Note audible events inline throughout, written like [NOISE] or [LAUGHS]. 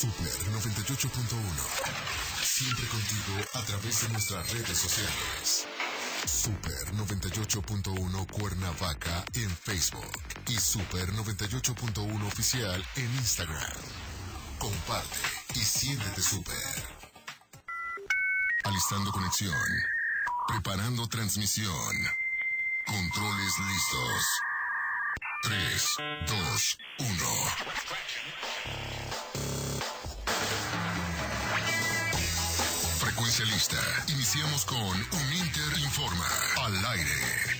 Super 98.1. Siempre contigo a través de nuestras redes sociales. Super 98.1 Cuernavaca en Facebook y Super 98.1 Oficial en Instagram. Comparte y siéntete super. Alistando conexión. Preparando transmisión. Controles listos. 3, 2, 1. Iniciamos con Un Inter Informa. Al aire.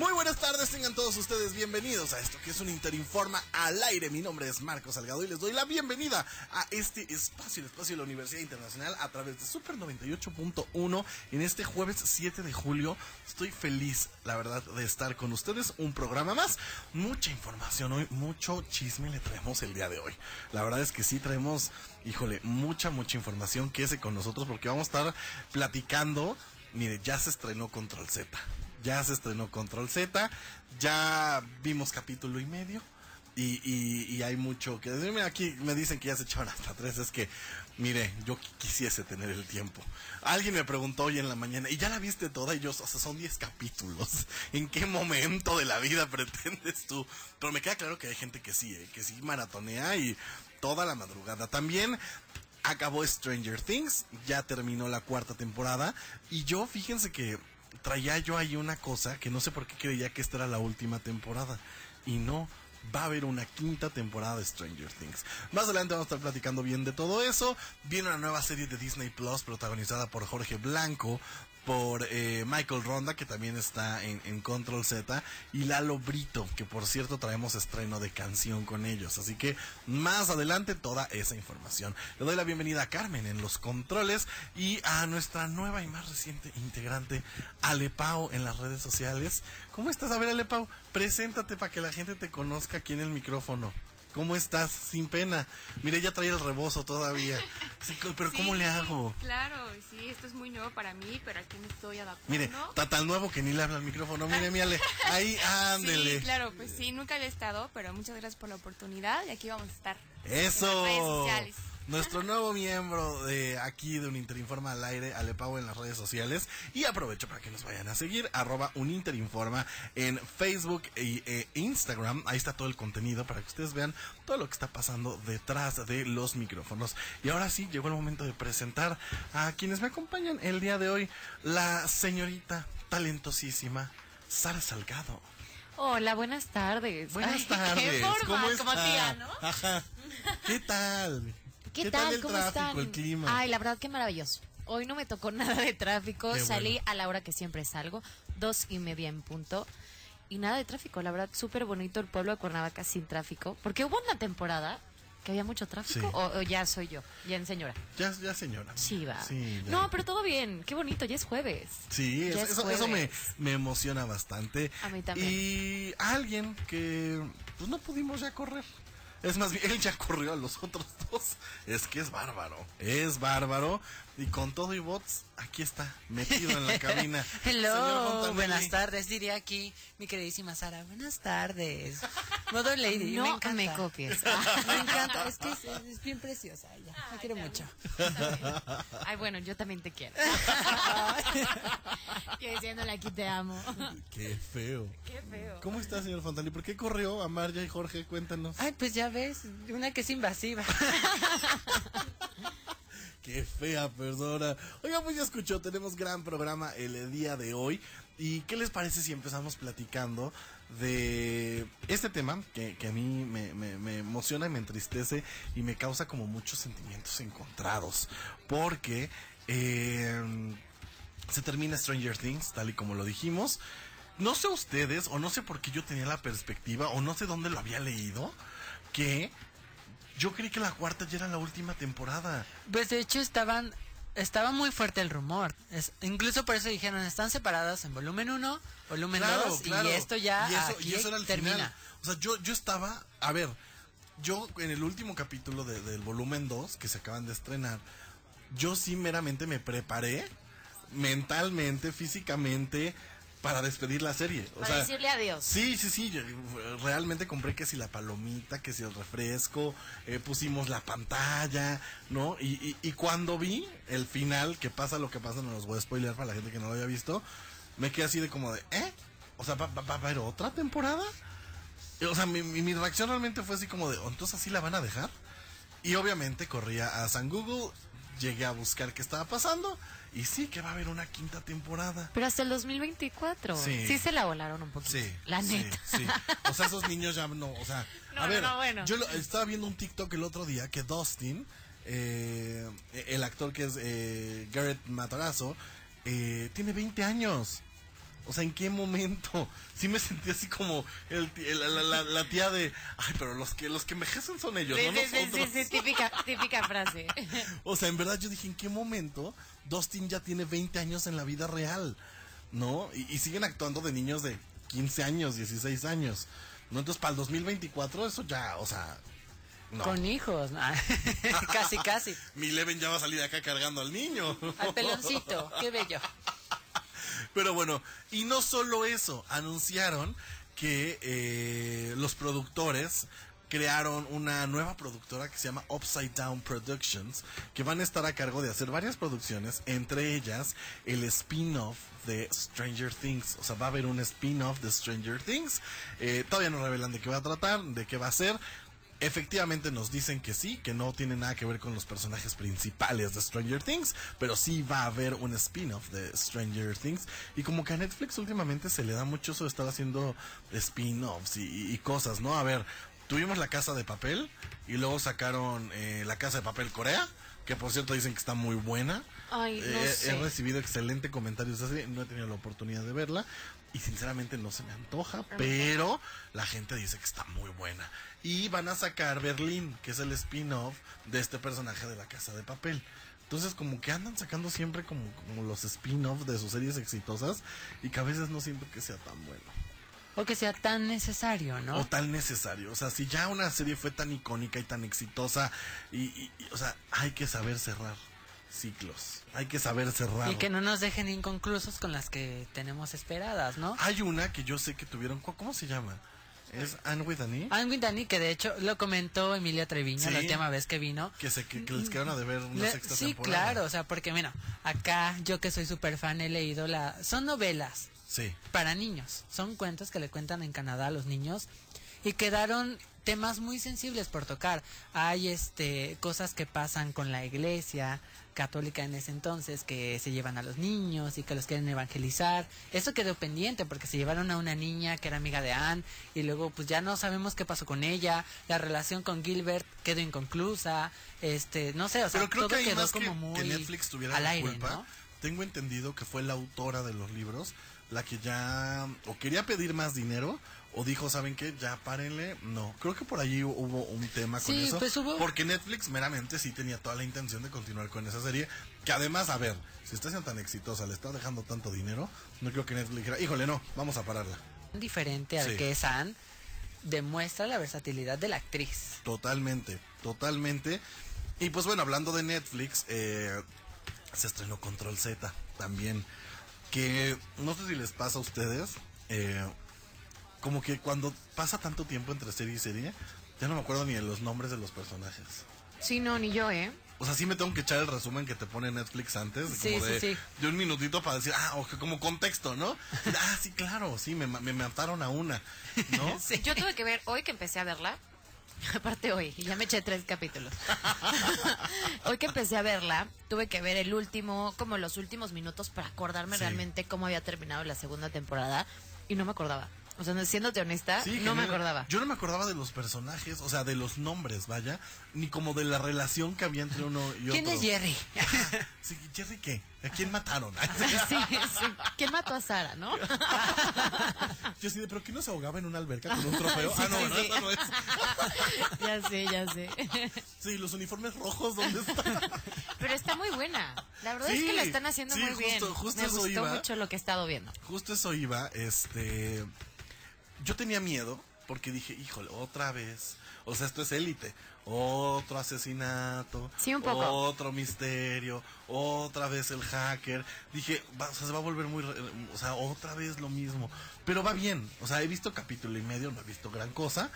Muy buenas tardes, tengan todos ustedes bienvenidos a esto que es un Interinforma al aire. Mi nombre es Marcos Salgado y les doy la bienvenida a este espacio, el espacio de la Universidad Internacional a través de Super 98.1 en este jueves 7 de julio. Estoy feliz, la verdad, de estar con ustedes. Un programa más, mucha información hoy, mucho chisme le traemos el día de hoy. La verdad es que sí traemos, híjole, mucha, mucha información. Quédese con nosotros porque vamos a estar platicando. Mire, ya se estrenó Control Z ya se estrenó Control Z, ya vimos capítulo y medio. Y, y, hay mucho que decir. Mira, aquí me dicen que ya se echaron hasta tres. Es que, mire, yo quisiese tener el tiempo. Alguien me preguntó hoy en la mañana, ¿y ya la viste toda? Y yo, o sea, son 10 capítulos. [LAUGHS] ¿En qué momento de la vida [LAUGHS] pretendes tú? Pero me queda claro que hay gente que sí, ¿eh? que sí maratonea y toda la madrugada. También acabó Stranger Things, ya terminó la cuarta temporada. Y yo, fíjense que traía yo ahí una cosa que no sé por qué creía que esta era la última temporada. Y no, va a haber una quinta temporada de Stranger Things. Más adelante vamos a estar platicando bien de todo eso. Viene una nueva serie de Disney Plus protagonizada por Jorge Blanco, por eh, Michael Ronda, que también está en, en, Control Z, y Lalo Brito, que por cierto traemos estreno de canción con ellos. Así que más adelante toda esa información. Le doy la bienvenida a Carmen en los controles y a nuestra nueva y más reciente integrante, Alepao, en las redes sociales. ¿Cómo estás? A ver, Alepao, preséntate para que la gente te conozca aquí en el micrófono. ¿Cómo estás? Sin pena. Mire, ya trae el rebozo todavía. Sí, pero ¿cómo Sí, le hago? Claro, sí, esto es muy nuevo para mí, pero aquí me estoy adaptando. Mire, está tan nuevo que ni le habla al micrófono. Mire, mírale. Ahí, [LAUGHS] ándele. Sí, claro, pues sí, nunca había estado, pero muchas gracias por la oportunidad y aquí vamos a estar. Eso. En las redes sociales. Nuestro nuevo miembro de aquí de un Interinforma al aire, Alepao en las redes sociales. Y aprovecho para que nos vayan a seguir, arroba un Interinforma en Facebook e, e Instagram. Ahí está todo el contenido para que ustedes vean todo lo que está pasando detrás de los micrófonos. Y ahora sí, llegó el momento de presentar a quienes me acompañan el día de hoy. La señorita talentosísima, Sara Salgado. Hola, buenas tardes. Buenas Ay, tardes. Qué formal, ¿Cómo como está? tía, ¿no? Ajá. ¿Qué tal? ¿Qué, tal, tal? el ¿Cómo tráfico, están? el clima? Ay, la verdad que maravilloso. Hoy no me tocó [LAUGHS] nada de tráfico. Qué Salí bueno. a la hora que siempre salgo, dos y media en punto. Y nada de tráfico, la verdad, súper bonito el pueblo de Cuernavaca sin tráfico. Porque hubo una temporada que había mucho tráfico. Sí. O, o ya soy yo, ya en señora. Ya, ya señora. Sí, va. Sí, ya. no, pero todo bien. Qué bonito, ya es jueves. Sí, eso, es eso, eso me, jueves. me emociona bastante. A mí también. Y alguien que pues no pudimos ya correr. Es más bien, [LAUGHS] él ya corrió a los otros dos. Es que es bárbaro. Es bárbaro. Y con todo y bots, aquí está, metido en la [LAUGHS] cabina. Hello, buenas tardes, diría aquí mi queridísima Sara. Buenas tardes. Modo Lady, no me encanta. me copies. [LAUGHS] Me encanta, es que es, es bien preciosa ella. La quiero mucho. Ay, bueno, yo también te quiero. Yo diciéndole aquí te amo. Qué feo. Qué feo. ¿Cómo está, señor Fontanelli? ¿Por qué corrió a Marja y Jorge? Cuéntanos. Ay, pues ya ves, una que es invasiva. [LAUGHS] Qué fea persona. Oiga, pues ya escuchó, tenemos gran programa el día de hoy. ¿Y qué les parece si empezamos platicando de este tema que, a mí me emociona y me entristece y me causa como muchos sentimientos encontrados? Porque eh, se termina Stranger Things, tal y como lo dijimos. No sé ustedes, o no sé por qué yo tenía la perspectiva, o no sé dónde lo había leído, que yo creí que la cuarta ya era la última temporada. Pues de hecho estaban, estaba muy fuerte el rumor. Es, incluso por eso dijeron, están separadas en volumen 1, volumen 2 y esto ya y eso, aquí y eso era el termina. final. O sea, yo, yo estaba, a ver, yo en el último capítulo de- del volumen 2 que se acaban de estrenar, yo sí meramente me preparé mentalmente, físicamente, para despedir la serie. O Para sea, decirle adiós. Sí, sí, sí. yo, realmente compré que si la palomita, que si el refresco, eh, pusimos la pantalla, ¿no? Y, y, y cuando vi el final, que pasa lo que pasa, no los voy a spoiler para la gente que no lo haya visto, me quedé así de como de, ¿eh? O sea, ¿va, va- va a haber otra temporada? O sea, mi, mi, mi reacción realmente fue así como de, "¿Oh, ¿entonces así la van a dejar? Y obviamente corría a San Google, llegué a buscar qué estaba pasando, y sí que va a haber una quinta temporada. Pero hasta el 2024. Sí. Sí. se la volaron un poquito. Sí. La sí, neta. Sí. O sea, esos niños ya no, o sea, [LAUGHS] No, a no, ver, no, bueno. yo lo- estaba viendo un TikTok el otro día que Dustin, eh, el actor que es eh, Garrett Matarazzo, eh, tiene 20 años. O sea, ¿en qué momento? [LAUGHS] Sí me sentí así como el, el- la, la- la tía de, ay, pero los que los que envejecen son ellos, Sí, no sí, nosotros. sí, sí, típica, típica frase. [LAUGHS] O sea, en verdad yo dije, ¿en qué momento Dustin ya tiene 20 años en la vida real? ¿No? Y, y siguen actuando de niños de 15 años, 16 años. ¿No? Entonces, para el 2024 eso ya, o sea... No. Con hijos. [LAUGHS] casi, casi. Mi Leven ya va a salir acá cargando al niño. Al peloncito. Qué bello. Pero bueno, y no solo eso, anunciaron que eh, los productores crearon una nueva productora que se llama Upside Down Productions, que van a estar a cargo de hacer varias producciones, entre ellas el spin-off de Stranger Things. O sea, va a haber un spin-off de Stranger Things. Eh, todavía no revelan de qué va a tratar, de qué va a ser. Efectivamente nos dicen que sí, que no tiene nada que ver con los personajes principales de Stranger Things, pero sí va a haber un spin-off de Stranger Things. Y como que a Netflix últimamente se le da mucho eso de estar haciendo spin-offs y, y cosas, ¿no? A ver, tuvimos La Casa de Papel y luego sacaron eh, La Casa de Papel Corea, que por cierto dicen que está muy buena. Ay, no Eh, sé. He recibido excelente comentarios serie, no he tenido la oportunidad de verla y sinceramente no se me antoja, pero la gente dice que está muy buena. Y van a sacar Berlín, que es el spin-off de este personaje de la Casa de Papel. Entonces como que andan sacando siempre como, como los spin-off de sus series exitosas y que a veces no siento que sea tan bueno. O que sea tan necesario, ¿no? O tan necesario. O sea, si ya una serie fue tan icónica y tan exitosa, y, y- y, o sea, hay que saber cerrar ciclos. Hay que saber cerrar. Y que no nos dejen inconclusos con las que tenemos esperadas, ¿no? Hay una que yo sé que tuvieron. ¿cu- ¿Cómo se llama? ¿Es Anne with an E? Anne with Dani, que de hecho lo comentó Emilia Treviño Sí. la última vez que vino. Que, se, que, que les quedaron a deber una Le- sexta sí, temporada. claro, o sea, porque mira, acá yo que soy súper fan he leído la... Son novelas Sí. para niños, son cuentos que le cuentan en Canadá a los niños y quedaron temas muy sensibles por tocar. Hay este cosas que pasan con la iglesia católica en ese entonces que se llevan a los niños y que los quieren evangelizar. Eso quedó pendiente porque se llevaron a una niña que era amiga de Anne y luego pues ya no sabemos qué pasó con ella. La relación con Gilbert quedó inconclusa. Este, no sé, o sea, Pero creo todo que quedó más que, como muy que Netflix tuviera al la aire, culpa. ¿no? Tengo entendido que fue la autora de los libros la que ya o quería pedir más dinero o dijo, ¿saben qué? Ya párenle. No, creo que por allí hubo un tema con Sí, eso. pues hubo- Porque Netflix meramente sí tenía toda la intención de continuar con esa serie. Que además, a ver, si está siendo tan exitosa, le está dejando tanto dinero, no creo que Netflix dijera, híjole, no, vamos a pararla. diferente al Sí. que es Anne demuestra la versatilidad de la actriz. Totalmente, totalmente. Y pues bueno, hablando de Netflix, eh, se estrenó Control Z también. Que no sé si les pasa a ustedes, eh, como que cuando pasa tanto tiempo entre serie y serie, ya no me acuerdo ni de los nombres de los personajes. Sí, no, ni yo, ¿eh? O sea, sí me tengo que echar el resumen que te pone Netflix antes, Sí, como de, sí. de un minutito para decir, ah, o que como contexto, ¿no? ah, sí, claro, sí, me, me mataron a una, ¿no? [LAUGHS] Sí. Yo tuve que ver hoy que empecé a verla. [LAUGHS] Aparte hoy, ya me eché tres capítulos. [LAUGHS] hoy que empecé a verla, tuve que ver el último, como los últimos minutos para acordarme realmente cómo había terminado la segunda temporada y no me acordaba. O sea, siéndote honesta, Sí, no me acordaba. Yo no me acordaba de los personajes, o sea, de los nombres, vaya, ni como de la relación que había entre uno y otro. ¿Quién es Jerry? [LAUGHS] Sí, ¿Jerry qué? ¿A quién mataron? [LAUGHS] Sí, sí. ¿Quién mató a Sara, no? Yo sí, de, ¿pero quién no se ahogaba en una alberca con un [LAUGHS] trofeo? ah, no, sí, no, no es. ya sé, ya sé. Sí, los uniformes rojos, ¿dónde están? Pero está muy buena. La verdad es que la están haciendo muy bien. justo- justo Me eso gustó iba. mucho lo que he estado viendo. Justo eso iba, este... Yo tenía miedo porque dije, híjole, otra vez. O sea, esto es élite. otro asesinato, Sí, un poco. otro misterio, otra vez el hacker. Dije, va- o sea, se va a volver muy, o sea, otra vez lo mismo. Pero va bien, o sea, he visto capítulo y medio, no he visto gran cosa,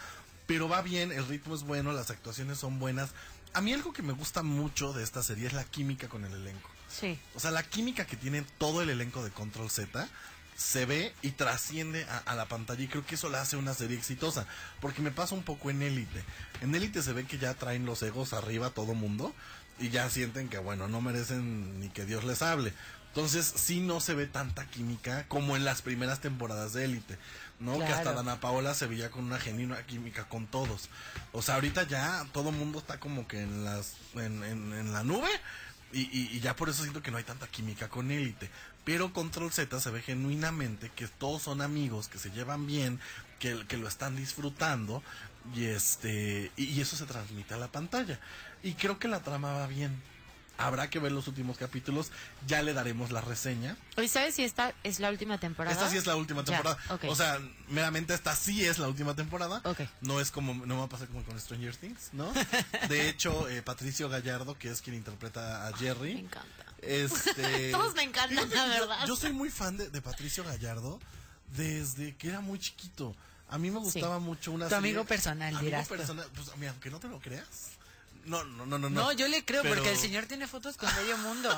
pero va bien, el ritmo es bueno, las actuaciones son buenas. A mí algo que me gusta mucho de esta serie es la química con el elenco. Sí. O sea, la química que tiene todo el elenco de Control Z se ve y trasciende a, a la pantalla y creo que eso la hace una serie exitosa. Porque me pasa un poco en Élite. En Élite se ve que ya traen los egos arriba a todo mundo y ya sienten que, bueno, no merecen ni que Dios les hable. Entonces, sí no se ve tanta química como en las primeras temporadas de Élite, ¿no? Que hasta. Dana Paola se veía con una genuina química con todos. O sea, ahorita ya todo mundo está como que en las en, en- en la nube y, y- y ya por eso siento que no hay tanta química con élite. Pero Control Z se ve genuinamente que todos son amigos, que se llevan bien, que, que lo están disfrutando y este y, y eso se transmite a la pantalla. Y creo que la trama va bien. Habrá que ver los últimos capítulos, ya le daremos la reseña. Oye, ¿sabes si esta es la última temporada? Esta sí es la última Ya, temporada. O sea, meramente esta sí es la última temporada. No es como, no va a pasar como con Stranger Things, ¿no? [LAUGHS] De hecho, eh, Patricio Gallardo, que es quien interpreta a Jerry. Me encanta. Este, [LAUGHS] Todos me encantan, la que yo- verdad. Yo, soy muy fan de, de Patricio Gallardo desde que era muy chiquito. A mí me gustaba mucho una Tu serie- amigo personal, amigo dirás personal, pues mira, aunque no te lo creas. No, no, no, no. No, yo le creo Pero porque el señor tiene fotos con medio mundo.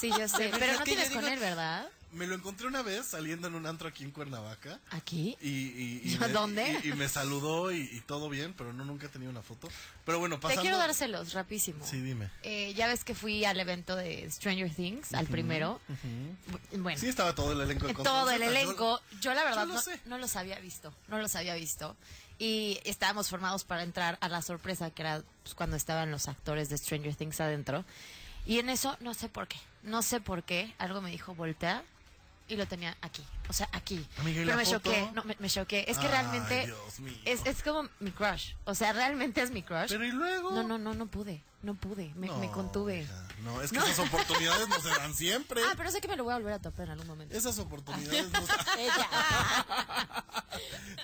Sí, yo sé. verdad Pero no tienes con digo- él, ¿verdad? Me lo encontré una vez saliendo en un antro aquí en Cuernavaca. ¿Aquí? Y, y, y [LAUGHS] ¿A me, dónde? Y, y me saludó y, todo bien, pero no nunca he tenido una foto. Pero bueno, pasando... Te quiero dárselos rapidísimo. Sí, dime. Eh, ya ves que fui al evento de Stranger Things, al primero. Bu- Bueno, Sí, estaba todo el elenco de [LAUGHS] todo el. Yo- elenco. Yo, la verdad no los había visto, no los había visto. Y estábamos formados para entrar a la sorpresa que era pues, cuando estaban los actores de Stranger Things adentro. Y en eso, no sé por qué, no sé por qué, algo me dijo voltea y lo tenía aquí, o sea, aquí. Amiga, ¿y Pero me choqué, no, me, me choqué. Es que Ay, realmente es, es como mi crush, o sea, realmente es mi crush. Pero y luego... No, no, no, no pude, no pude, me, me No, contuve. No, es que esas oportunidades no se dan siempre. Ah, pero sé que me lo voy a volver a topar en algún momento. Esas oportunidades no [LAUGHS] Ella.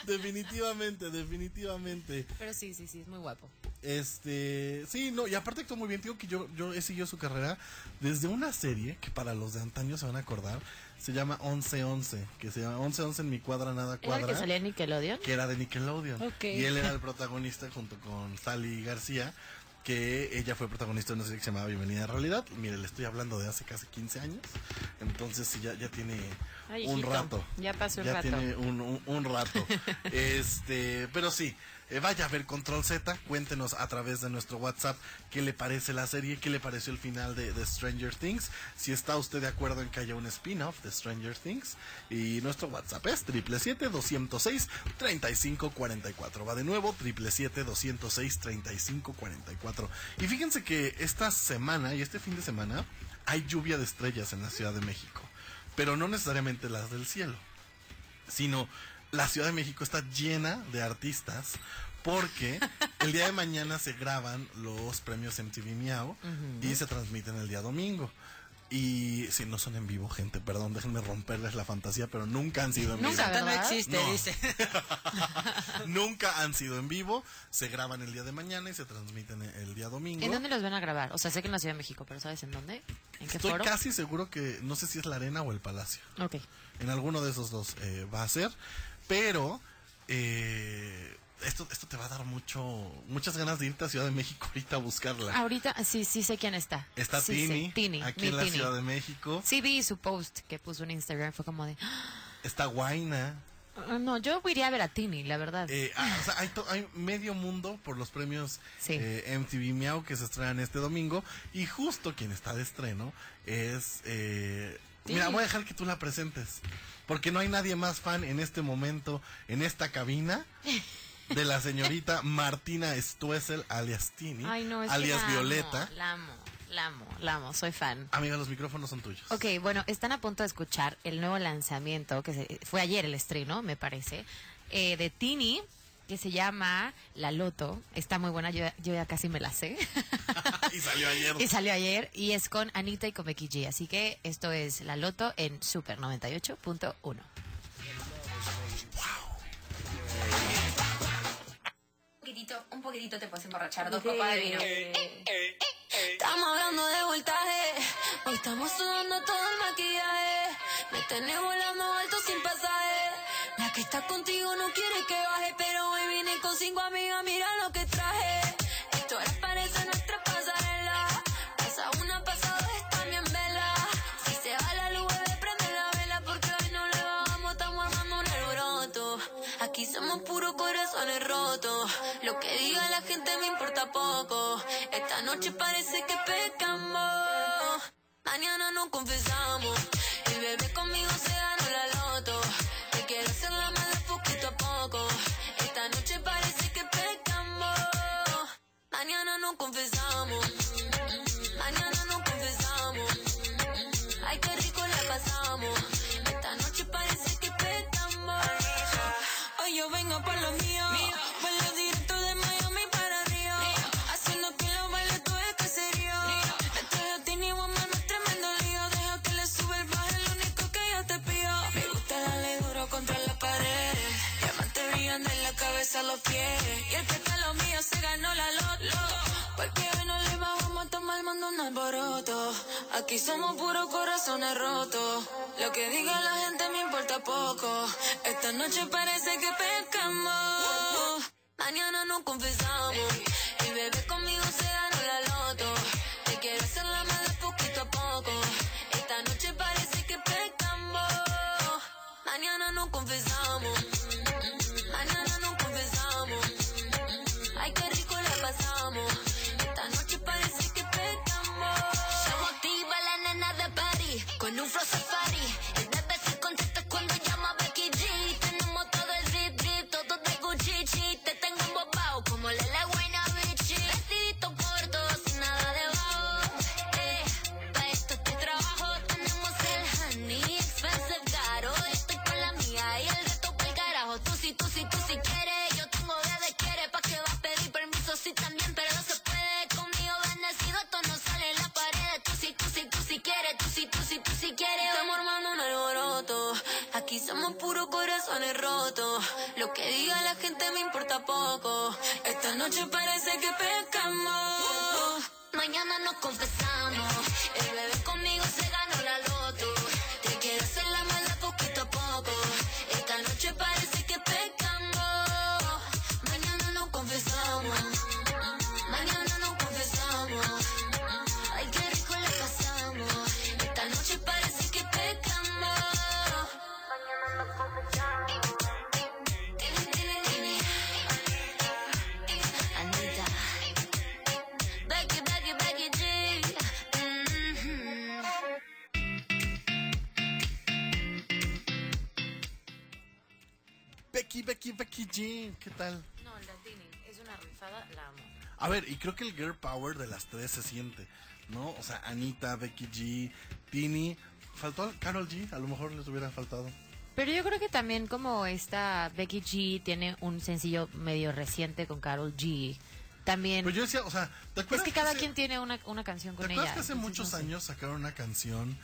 Definitivamente, definitivamente. Pero sí, sí, sí, es muy guapo. Este, sí, no, y aparte actuó muy bien, digo que yo, yo he seguido su carrera desde una serie que para los de antaño se van a acordar, se llama 1111, que se llama 1111 en mi cuadra nada ¿Era el cuadra. que salía en Nickelodeon? que era de Nickelodeon. Ok. Y él era el protagonista junto con Sally García, que ella fue protagonista de una serie que se llamaba Bienvenida a la Realidad. Y mire, le estoy hablando de hace casi 15 años. Entonces sí, ya, ya tiene Ay, un hijito, rato. ya pasó el ya rato. tiene un, un- un rato. [LAUGHS] este, pero sí. Eh, vaya a ver Control Z, cuéntenos a través de nuestro WhatsApp qué le parece la serie, qué le pareció el final de, de Stranger Things, si está usted de acuerdo en que haya un spin-off de Stranger Things. Y nuestro WhatsApp es 777-206-3544. Va de nuevo, 777-206-3544. Y fíjense que esta semana y este fin de semana hay lluvia de estrellas en la Ciudad de México, pero no necesariamente las del cielo sino la Ciudad de México está llena de artistas porque el día de mañana se graban los premios MTV Miau y se transmiten el día domingo. Y si no son en vivo, gente, perdón, déjenme romperles la fantasía, pero nunca han sido en Nunca, vivo. no ¿verdad? existe, No. dice. [LAUGHS] Nunca han sido en vivo, se graban el día de mañana y se transmiten el día domingo. ¿En dónde los van a grabar? O sea, sé que en la Ciudad de México, pero ¿sabes en dónde? ¿En qué Estoy foro? casi seguro que no sé si es la arena o el palacio. Ok. En alguno de esos dos eh, va a ser. Pero eh, esto, esto te va a dar mucho muchas ganas de irte a Ciudad de México [LAUGHS] ahorita a buscarla. Ahorita, sí, sí sé quién está. Está sí, Tini, sé. Tini, aquí en la Tini. Ciudad de México. Sí vi su post que puso en Instagram, fue como de... Está Guaina. "Ah, No, yo iría a ver a Tini, la verdad. Eh, ah, o sea, hay, hay medio mundo por los premios Sí. eh, MTV Miau que se estrenan este domingo. Y justo quien está de estreno es... eh, mira, voy a dejar que tú la presentes. Porque no hay nadie más fan en este momento, en esta cabina, [LAUGHS] de la señorita Martina Stuessel, alias Tini, Ay, no, alias la amo, Violeta. La amo, la amo, la amo, soy fan. Amiga, los micrófonos son tuyos. Ok, bueno, están a punto de escuchar el nuevo lanzamiento, que se- fue ayer el estreno, me parece, eh, de Tini, que se llama La Loto. Está muy buena, yo, yo ya casi me la sé. [LAUGHS] y salió ayer. y salió ayer y es con Anita y con Becky G. Así que esto es La Loto en Super 98.1. poquitito, un poquitito te puedes emborrachar, dos copas de vino. Estamos hablando de voltaje. Hoy estamos sudando todo el maquillaje. Me tenés volando alto sin pasaje. Que está contigo no quiere que baje, pero hoy vine con cinco amigas. Mira lo que traje. Esto les parece nuestra pasarela. Pasa una, pasa dos, bien vela. Si se va la luz, bebé, prende la vela. Porque hoy no le bajamos, estamos armando un alboroto. Aquí somos puros corazones rotos. Lo que diga la gente me importa poco. Esta noche parece que pecamos. Mañana nos confesamos. El bebé conmigo se ganó la loto. Mañana nos confesamos. Mañana nos confesamos. Ay, qué rico la pasamos. Esta noche parece que pecamos. Hoy yo vengo por lo mío. Vuelo directo de Miami para Río. Haciendo que los bailes todo es caserío. Esto es Tini Woman, no tremendo lío. Deja que le sube el bajo, es lo único que yo te pido. Me gusta darle duro contra la pared. Diamantes brillan de la cabeza los pies. Y el ganó la loto. Porque hoy no le bajamos a tomar el un alboroto. Aquí somos puros corazones rotos. Lo que diga la gente me importa poco. Esta noche parece que pescamos. Mañana nos confesamos. El bebé conmigo se ganó la loto. Te quiero hacer la mala poquito a poco. Esta noche parece que pecamos. Mañana nos confesamos. Rico la pasamos. Somos puros corazones rotos. Lo que diga la gente me importa poco. Esta noche parece que pescamos. Mañana nos confesamos. El girl power de las tres se siente, ¿no? O sea, Anita, Becky G, Tini. Faltó Carol G, a lo mejor les hubiera faltado. Pero yo creo que también como esta Becky G tiene un sencillo medio reciente con Carol G. También Pero yo decía, o sea, ¿te es acuerdas que cada hace- quien tiene una, una canción ¿Te con acuerdas ella. que hace entonces, muchos no sé. años sacaron una canción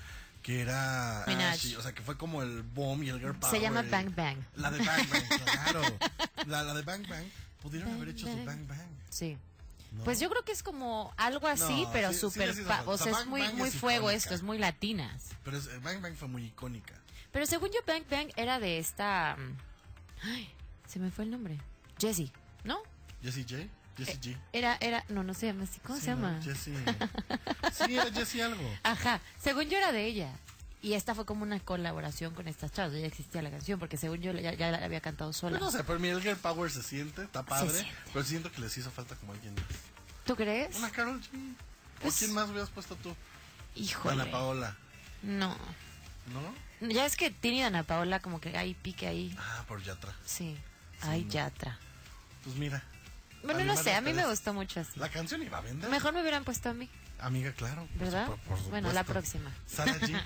que era. Ashy, o sea, que fue como el boom y el girl power? Se llama y- Bang Bang. La de Bang Bang, claro. [LAUGHS] La, la de Bang Bang. Pudieron haber hecho su Bang. Bang Bang. Sí. ¿No? Pues yo creo que es como algo así, No, pero sí- sí súper... o sea, es muy, muy es fuego icónica. esto, es muy latinas. Pero es- el Bang Bang fue muy icónica. Pero según yo, Bang Bang era de esta... mm, Ay, se me fue el nombre. Jessie, ¿no? Jessie J, Jessie G. Era, era... No, no se llama así. ¿Cómo Sí, se llama? Jessie. Sí, era Jessie algo. [LAUGHS] Ajá, según yo era de ella. Y esta fue como una colaboración con estas chavas. Ya existía la canción, porque según yo ya, ya la había cantado sola. Pues no sé, pero mira, el girl power se siente, está padre. siente. Pero siento que les hizo falta como alguien más. ¿Tú crees? Una Carol G. ¿O Pues- quién más hubieras puesto tú? Híjole. Ana Paola. No. ¿No? Ya es que y Ana Paola como que hay pique ahí. Ah, por Yatra. Sí. Ay, no. Yatra. Pues mira. Bueno, no sé, a mí me gustó mucho así. La canción iba a vender. Mejor me hubieran puesto a mí, Amiga, claro. ¿verdad? por bueno, la próxima. Sara G.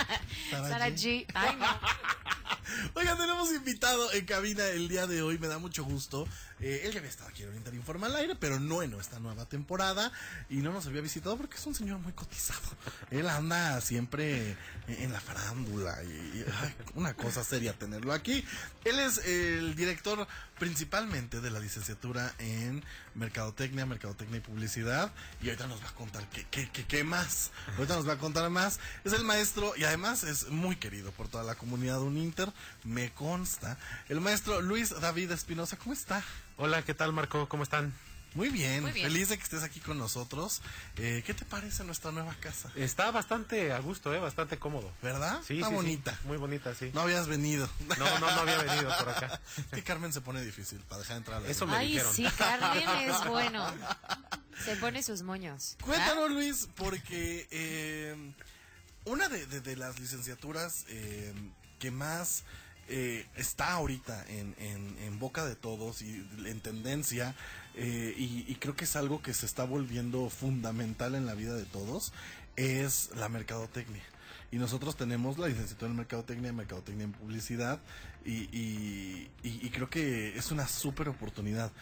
[LAUGHS] Sara G. Ay, no. [LAUGHS] Oigan, tenemos invitado en cabina el día de hoy, me da mucho gusto. Eh, él ya había estado aquí en Oriental Informa al aire, pero no en esta nueva temporada. Y no nos había visitado porque es un señor muy cotizado. Él anda siempre en la farándula y, y, ay, una cosa seria tenerlo aquí. Él es el director principalmente de la licenciatura en Mercadotecnia, Mercadotecnia y Publicidad. Y ahorita nos va a contar qué, qué, qué, qué más. Ahorita nos va a contar más. Es el maestro y además es muy querido por toda la comunidad de Uninter, me consta. El maestro Luis David Espinosa, ¿cómo está? Hola, ¿qué tal Marco? ¿Cómo están? Muy bien, Muy bien. feliz de que estés aquí con nosotros. Eh, ¿Qué te parece nuestra nueva casa? Está bastante a gusto, ¿eh? Bastante cómodo. ¿Verdad? Sí, Está sí, sí. bonita. Muy bonita, sí. No habías venido. No, no, no había venido por acá. [LAUGHS] que Carmen se pone difícil para dejar entrar a la Eso me Ay, dijeron. sí, Carmen [LAUGHS] es bueno. Se pone sus moños. Cuéntanos, Luis, porque eh, una de, de- de las licenciaturas eh, que más eh, está ahorita en, en- boca de todos y en tendencia, eh, y, y creo que es algo que se está volviendo fundamental en la vida de todos, es la mercadotecnia. Y nosotros tenemos la licenciatura en Mercadotecnia, Mercadotecnia en Publicidad, y- y- y creo que es una súper oportunidad.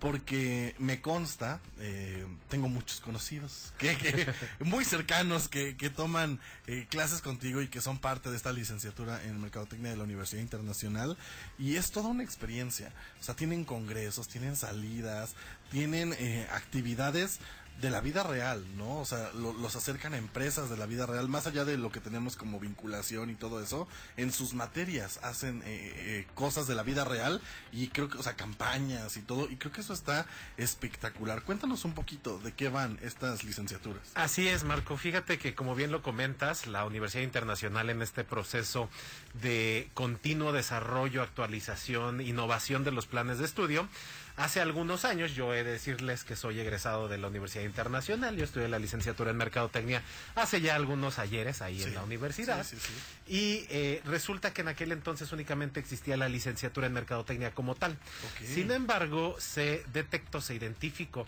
Porque me consta, eh, tengo muchos conocidos, que, que- [LAUGHS] muy cercanos, que, que toman eh, clases contigo y que son parte de esta licenciatura en Mercadotecnia de la Universidad Internacional. Y es toda una experiencia. O sea, tienen congresos, tienen salidas, tienen eh, actividades de la vida real, ¿no? O sea, lo- los acercan a empresas de la vida real, más allá de lo que tenemos como vinculación y todo eso, en sus materias hacen eh, eh, cosas de la vida real y creo que, o sea, campañas y todo, y creo que eso está espectacular. Cuéntanos un poquito de qué van estas licenciaturas. Así es, Marco. Fíjate que, como bien lo comentas, la Universidad Internacional en este proceso de continuo desarrollo, actualización, innovación de los planes de estudio, hace algunos años, yo he de decirles que soy egresado de la Universidad Internacional, yo estudié la licenciatura en Mercadotecnia hace ya algunos ayeres ahí Sí. en la universidad. Sí, sí, sí. Y eh, resulta que en aquel entonces únicamente existía la licenciatura en Mercadotecnia como tal. Sin embargo, se detectó, se identificó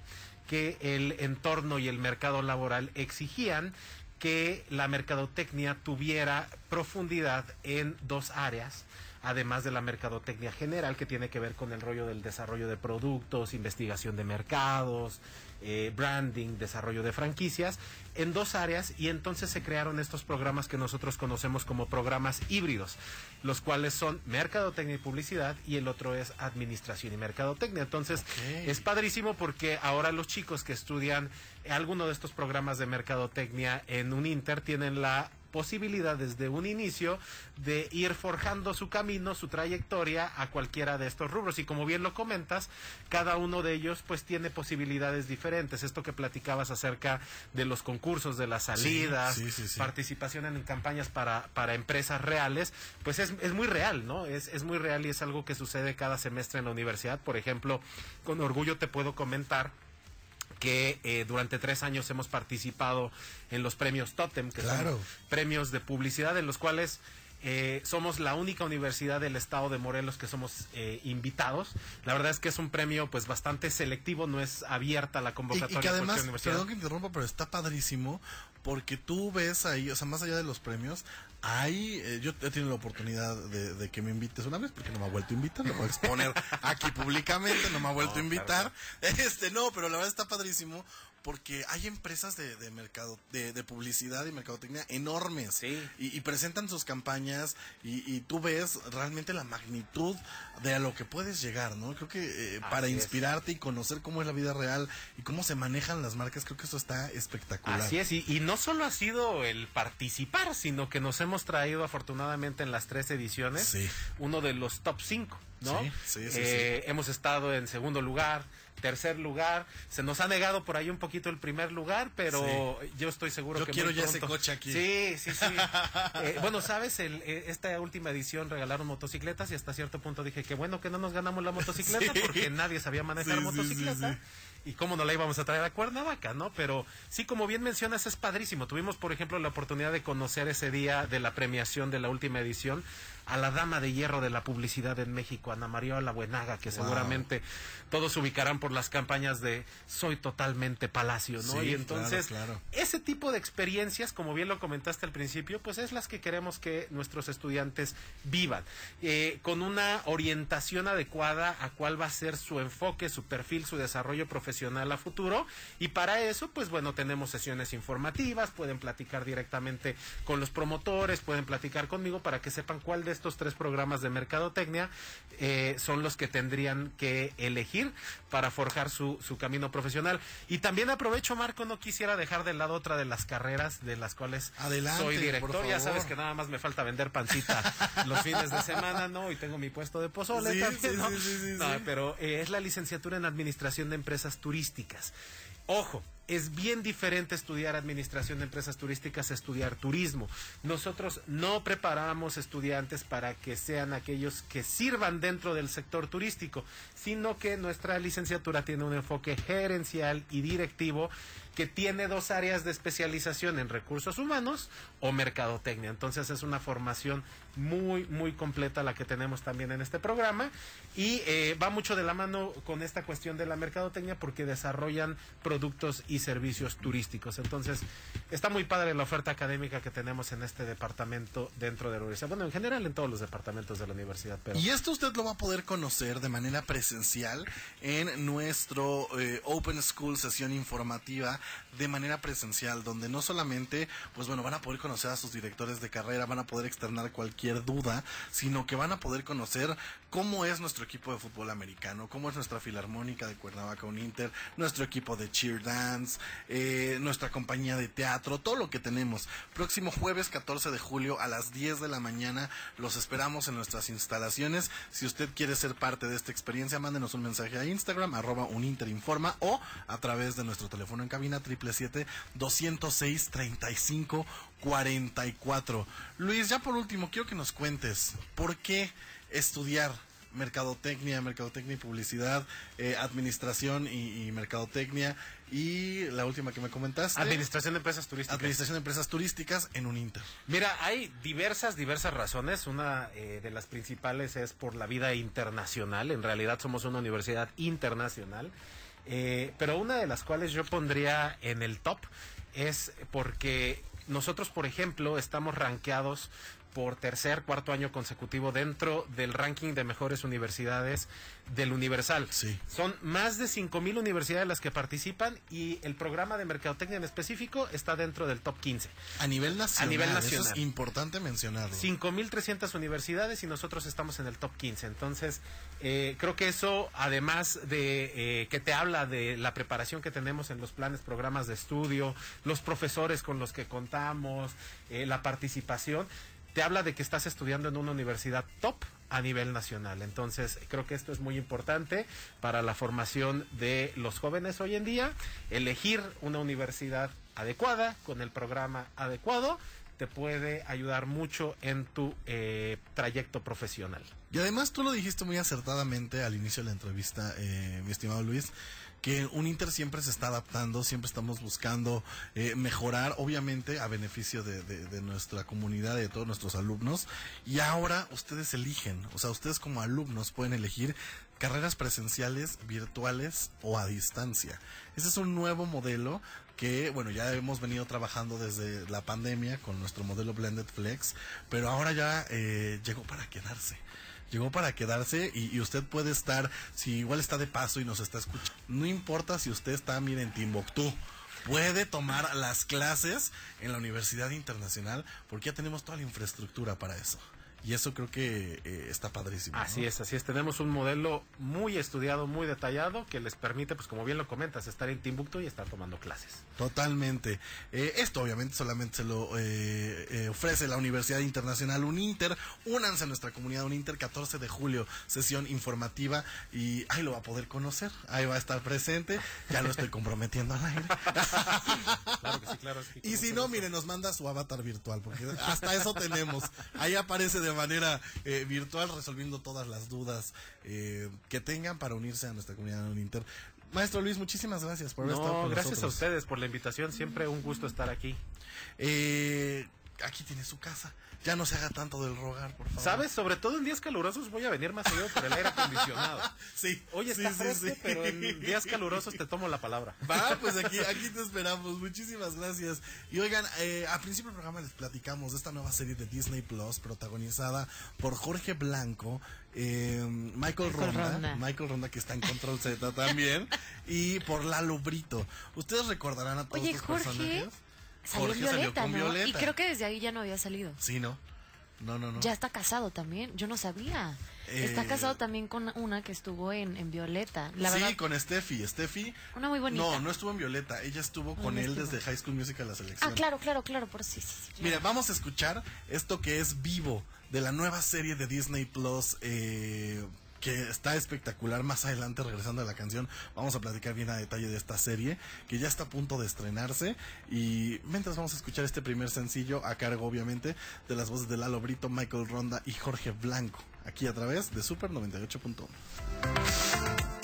que el entorno y el mercado laboral exigían que la mercadotecnia tuviera profundidad en dos áreas, además de la mercadotecnia general, que tiene que ver con el rollo del desarrollo de productos, investigación de mercados, eh, branding, desarrollo de franquicias, en dos áreas, y entonces se crearon estos programas que nosotros conocemos como programas híbridos, los cuales son mercadotecnia y publicidad, y el otro es administración y mercadotecnia. Entonces, es padrísimo porque ahora los chicos que estudian alguno de estos programas de mercadotecnia en un Inter tienen la posibilidad desde un inicio de ir forjando su camino, su trayectoria a cualquiera de estos rubros y como bien lo comentas, cada uno de ellos pues tiene posibilidades diferentes. Esto que platicabas acerca de los concursos, de las salidas, sí, sí, sí. participación en campañas para, para empresas reales, pues es, es muy real, ¿no? Es, es muy real y es algo que sucede cada semestre en la universidad. Por ejemplo, con orgullo te puedo comentar que eh, durante tres años hemos participado en los premios Totem, que Claro. son premios de publicidad en los cuales eh, somos la única universidad del estado de Morelos que somos eh, invitados. La verdad es que es un premio pues bastante selectivo, no es abierta la Y, convocatoria. y que a además, perdón que interrumpa, pero está padrísimo porque tú ves ahí, o sea, más allá de los premios, hay, eh, yo he tenido la oportunidad de, de que me invites una vez porque no me ha vuelto a invitar, lo voy a exponer [LAUGHS] aquí públicamente, no me ha vuelto a invitar. [LAUGHS] Este, no, pero la verdad está padrísimo porque hay empresas de, de mercado, de, de publicidad y mercadotecnia enormes Sí. y, y presentan sus campañas y, y tú ves realmente la magnitud de a lo que puedes llegar, ¿no? Creo que eh, para es. inspirarte y conocer cómo es la vida real y cómo se manejan las marcas, creo que eso está espectacular. Así es, y, y no solo ha sido el participar, sino que nos hemos traído afortunadamente en las tres ediciones Sí. uno de los top 5, ¿no? Sí, sí, sí, Eh, Hemos estado en segundo lugar, tercer lugar, se nos ha negado por ahí un poquito el primer lugar, pero yo estoy seguro Yo que quiero muy ya ese coche aquí. Sí, sí, sí. [LAUGHS] Eh, bueno, sabes, el, eh, esta última edición regalaron motocicletas y hasta cierto punto dije que bueno que no nos ganamos la motocicleta [LAUGHS] Sí. porque nadie sabía manejar sí, motocicleta. Y cómo no la íbamos a traer a Cuernavaca, ¿no? Pero sí, como bien mencionas, es padrísimo. Tuvimos, por ejemplo, la oportunidad de conocer ese día de la premiación de la última edición a la dama de hierro de la publicidad en México, Ana María La Buenaga, que seguramente todos ubicarán por las campañas de Soy totalmente Palacio, ¿no? Sí, y entonces, claro, claro. ese tipo de experiencias, como bien lo comentaste al principio, pues es las que queremos que nuestros estudiantes vivan, eh, con una orientación adecuada a cuál va a ser su enfoque, su perfil, su desarrollo profesional a futuro. Y para eso, pues bueno, tenemos sesiones informativas, pueden platicar directamente con los promotores, pueden platicar conmigo para que sepan cuál de estos tres programas de mercadotecnia eh, son los que tendrían que elegir para forjar su, su camino profesional. Y también aprovecho, Marco, no quisiera dejar de lado otra de las carreras de las cuales Adelante, soy director. Ya sabes que nada más me falta vender pancita [LAUGHS] los fines de semana, ¿no? Y tengo mi puesto de pozole Sí, también, ¿no? sí, sí, sí, No, pero eh, es la licenciatura en Administración de Empresas Turísticas. Ojo, es bien diferente estudiar administración de empresas turísticas a estudiar turismo. Nosotros no preparamos estudiantes para que sean aquellos que sirvan dentro del sector turístico, sino que nuestra licenciatura tiene un enfoque gerencial y directivo que tiene dos áreas de especialización en recursos humanos o mercadotecnia. Entonces es una formación muy, muy completa la que tenemos también en este programa y eh, va mucho de la mano con esta cuestión de la mercadotecnia porque desarrollan productos y servicios turísticos. Entonces está muy padre la oferta académica que tenemos en este departamento dentro de la universidad. Bueno, en general en todos los departamentos de la universidad, pero... Y esto usted lo va a poder conocer de manera presencial en nuestro eh, Open School sesión informativa de manera presencial, donde no solamente, pues bueno, van a poder conocer a sus directores de carrera, van a poder externar cualquier duda, sino que van a poder conocer cómo es nuestro equipo de fútbol americano, cómo es nuestra filarmónica de Cuernavaca Uninter, nuestro equipo de cheer dance, eh, nuestra compañía de teatro, todo lo que tenemos. Próximo jueves 14 de julio a las 10 de la mañana los esperamos en nuestras instalaciones. Si usted quiere ser parte de esta experiencia, mándenos un mensaje a Instagram, arroba uninterinforma o a través de nuestro teléfono en cabina 777-206-3544. Luis, ya por último, quiero que nos cuentes por qué estudiar mercadotecnia, mercadotecnia y publicidad, eh, administración y, y mercadotecnia y la última que me comentaste. Administración de empresas turísticas. Administración de empresas turísticas en un Inter. Mira, hay diversas, diversas razones. Una eh, de las principales es por la vida internacional. En realidad somos una universidad internacional. Eh, pero una de las cuales yo pondría en el top es porque nosotros, por ejemplo, estamos rankeados por tercer, cuarto año consecutivo dentro del ranking de mejores universidades del Universal. Sí. Son más de 5.000 universidades las que participan y el programa de mercadotecnia en específico está dentro del top 15. A nivel nacional. A nivel Eso nacional. es importante mencionarlo. 5.300 universidades y nosotros estamos en el top 15. Entonces, eh, creo que eso, además de eh, que te habla de la preparación que tenemos en los planes, programas de estudio, los profesores con los que contamos, eh, la participación, te habla de que estás estudiando en una universidad top a nivel nacional. Entonces, creo que esto es muy importante para la formación de los jóvenes hoy en día. Elegir una universidad adecuada, con el programa adecuado, te puede ayudar mucho en tu eh, trayecto profesional. Y además tú lo dijiste muy acertadamente al inicio de la entrevista, eh, mi estimado Luis, que un Inter siempre se está adaptando, siempre estamos buscando eh, mejorar, obviamente a beneficio de, nuestra comunidad, de todos nuestros alumnos. Y ahora ustedes eligen, o sea, ustedes como alumnos pueden elegir carreras presenciales, virtuales o a distancia. Ese es un nuevo modelo que, bueno, ya hemos venido trabajando desde la pandemia con nuestro modelo Blended Flex, pero ahora ya eh, llegó para quedarse. Llegó para quedarse y, y usted puede estar, si igual está de paso y nos está escuchando, no importa si usted está, mire, en Timbuktu, puede tomar las clases en la Universidad Internacional porque ya tenemos toda la infraestructura para eso. Y eso creo que eh, está padrísimo. ¿no? Así es, así es. Tenemos un modelo muy estudiado, muy detallado, que les permite, pues como bien lo comentas, estar en Timbuktu y estar tomando clases. Totalmente. Eh, esto obviamente solamente se lo eh, eh, ofrece la Universidad Internacional Uninter. Únanse a nuestra comunidad Uninter 14 de julio, sesión informativa y ahí lo va a poder conocer, ahí va a estar presente. Ya lo estoy comprometiendo al aire. [LAUGHS] Claro que sí, claro. que sí, con Y si no, gusto. mire, nos manda su avatar virtual, porque hasta eso tenemos. Ahí aparece de manera eh, virtual resolviendo todas las dudas eh, que tengan para unirse a nuestra comunidad Uninter. Maestro Luis, muchísimas gracias por haber estado No, con gracias a ustedes por la invitación. Siempre un gusto estar aquí. Eh, aquí tiene su casa. Ya no se haga tanto del rogar, por favor. ¿Sabes? Sobre todo en días calurosos voy a venir más seguido por el aire acondicionado. [LAUGHS] Sí. Hoy sí, está sí, fresco, sí. pero en días calurosos te tomo la palabra. Va, pues aquí, aquí te esperamos. Muchísimas gracias. Y oigan, eh, al principio del programa les platicamos de esta nueva serie de Disney Plus protagonizada por Jorge Blanco, eh, Michael, Ronda, Ronda. Michael Ronda que está en Control Z también, y por Lalo Brito. Ustedes recordarán a todos Oye, estos Jorge personajes. Salió en Jorge salió Violeta, con ¿no? Violeta. Y creo que desde ahí ya no había salido. Sí, ¿no? No, no, no. Ya está casado también. Yo no sabía. Eh, Está casado también con una que estuvo en, en Violeta. La sí, verdad, con Steffi. Steffi. una muy bonita. No, no estuvo en Violeta. Ella estuvo con él estuvo. desde High School Musical la selección. Ah, claro, claro, claro, por sí, sí, sí. Mira, vamos a escuchar esto que es vivo de la nueva serie de Disney Plus. eh, que está espectacular. Más adelante, regresando a la canción, vamos a platicar bien a detalle de esta serie, que ya está a punto de estrenarse. Y mientras vamos a escuchar este primer sencillo, a cargo obviamente de las voces de Lalo Brito, Michael Ronda y Jorge Blanco, aquí a través de Super 98.1.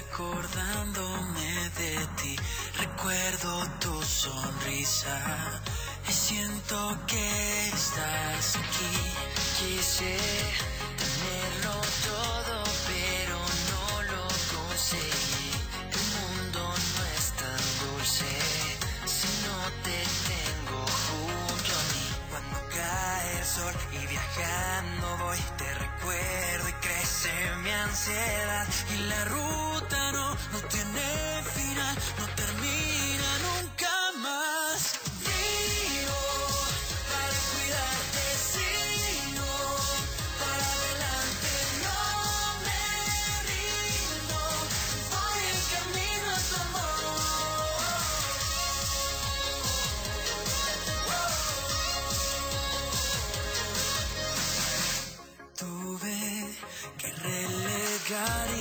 acordándome de ti. Recuerdo tu sonrisa y siento que estás aquí. Quise tenerlo todo, pero no lo conseguí. El mundo no es tan dulce si no te tengo junto a mí. Cuando cae el sol y viajando voy, te recuerdo crece mi ansiedad. Y la ruta no, no tiene final, no Friday.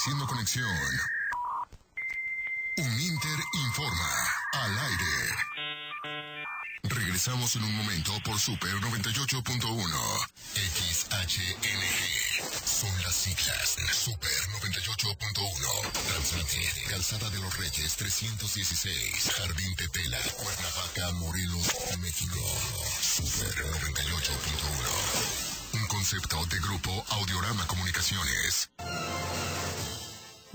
Estableciendo conexión. Uninter informa al aire. Regresamos en un momento por Super 98.1. XHNG. Son las siglas. Super 98.1. Transmite. Calzada de los Reyes 316. Jardín Tetela. Cuernavaca, Morelos, México. Super 98.1. Un concepto de Grupo Audiorama Comunicaciones.